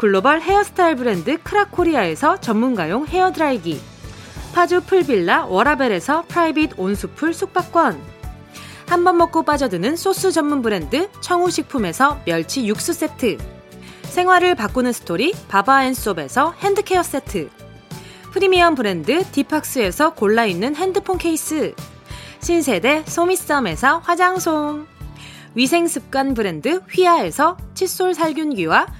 글로벌 헤어스타일 브랜드 크라코리아에서 전문가용 헤어드라이기. 파주 풀빌라 워라벨에서 프라이빗 온수풀 숙박권. 한 번 먹고 빠져드는 소스 전문 브랜드 청우식품에서 멸치 육수 세트. 생활을 바꾸는 스토리 바바앤솝에서 핸드케어 세트. 프리미엄 브랜드 디팍스에서 골라있는 핸드폰 케이스. 신세대 소미썸에서 화장솜. 위생습관 브랜드 휘하에서 칫솔 살균기와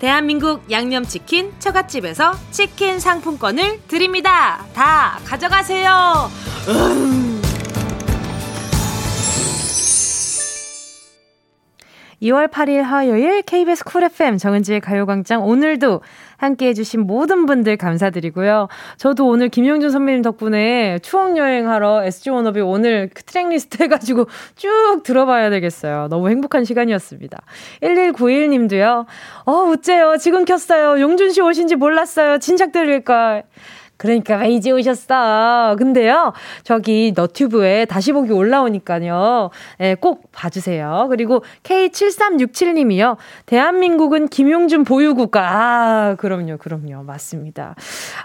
대한민국 양념치킨 처갓집에서 치킨 상품권을 드립니다. 다 가져가세요. 음. 2월 8일 화요일 KBS 쿨 FM 정은지의 가요광장 오늘도 함께 해주신 모든 분들 감사드리고요. 저도 오늘 김용준 선배님 덕분에 추억여행하러 SG 워너비 오늘 그 tracklist 해가지고 쭉 들어봐야 되겠어요. 너무 행복한 시간이었습니다. 1191님도요. 어, 어째요? 지금 켰어요. 용준 씨 오신지 몰랐어요. 진작 들릴걸. 그러니까 왜 이제 오셨어? 근데요, 저기 너튜브에 다시 보기 올라오니까요, 예, 꼭 봐주세요. 그리고 K7367님이요, 대한민국은 김용준 보유국가. 아, 그럼요, 그럼요. 맞습니다.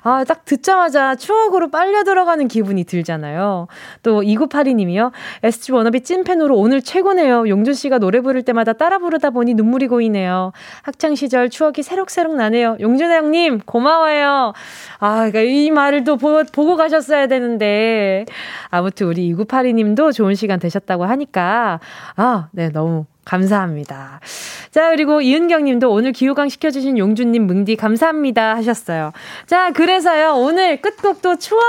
아, 딱 듣자마자 추억으로 빨려 들어가는 기분이 들잖아요. 또 2982님이요, SG 워너비 찐팬으로 오늘 최고네요. 용준 씨가 노래 부를 때마다 따라 부르다 보니 눈물이 고이네요. 학창 시절 추억이 새록새록 나네요. 용준 형님, 고마워요. 아, 그러니까 이 말을 또 보, 보고 가셨어야 되는데. 아무튼 우리 2982 님도 좋은 시간 되셨다고 하니까, 아, 네, 너무 감사합니다. 자, 그리고 이은경 님도 오늘 기후강 시켜주신 용준님 뭉디 감사합니다 하셨어요. 자, 그래서요, 오늘 끝곡도 추억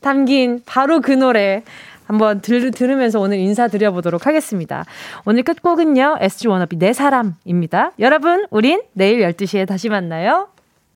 담긴 바로 그 노래 한번 들, 들으면서 오늘 인사드려보도록 하겠습니다. 오늘 끝곡은요, SG 워너비 내 사람입니다. 여러분, 우린 내일 12시에 다시 만나요.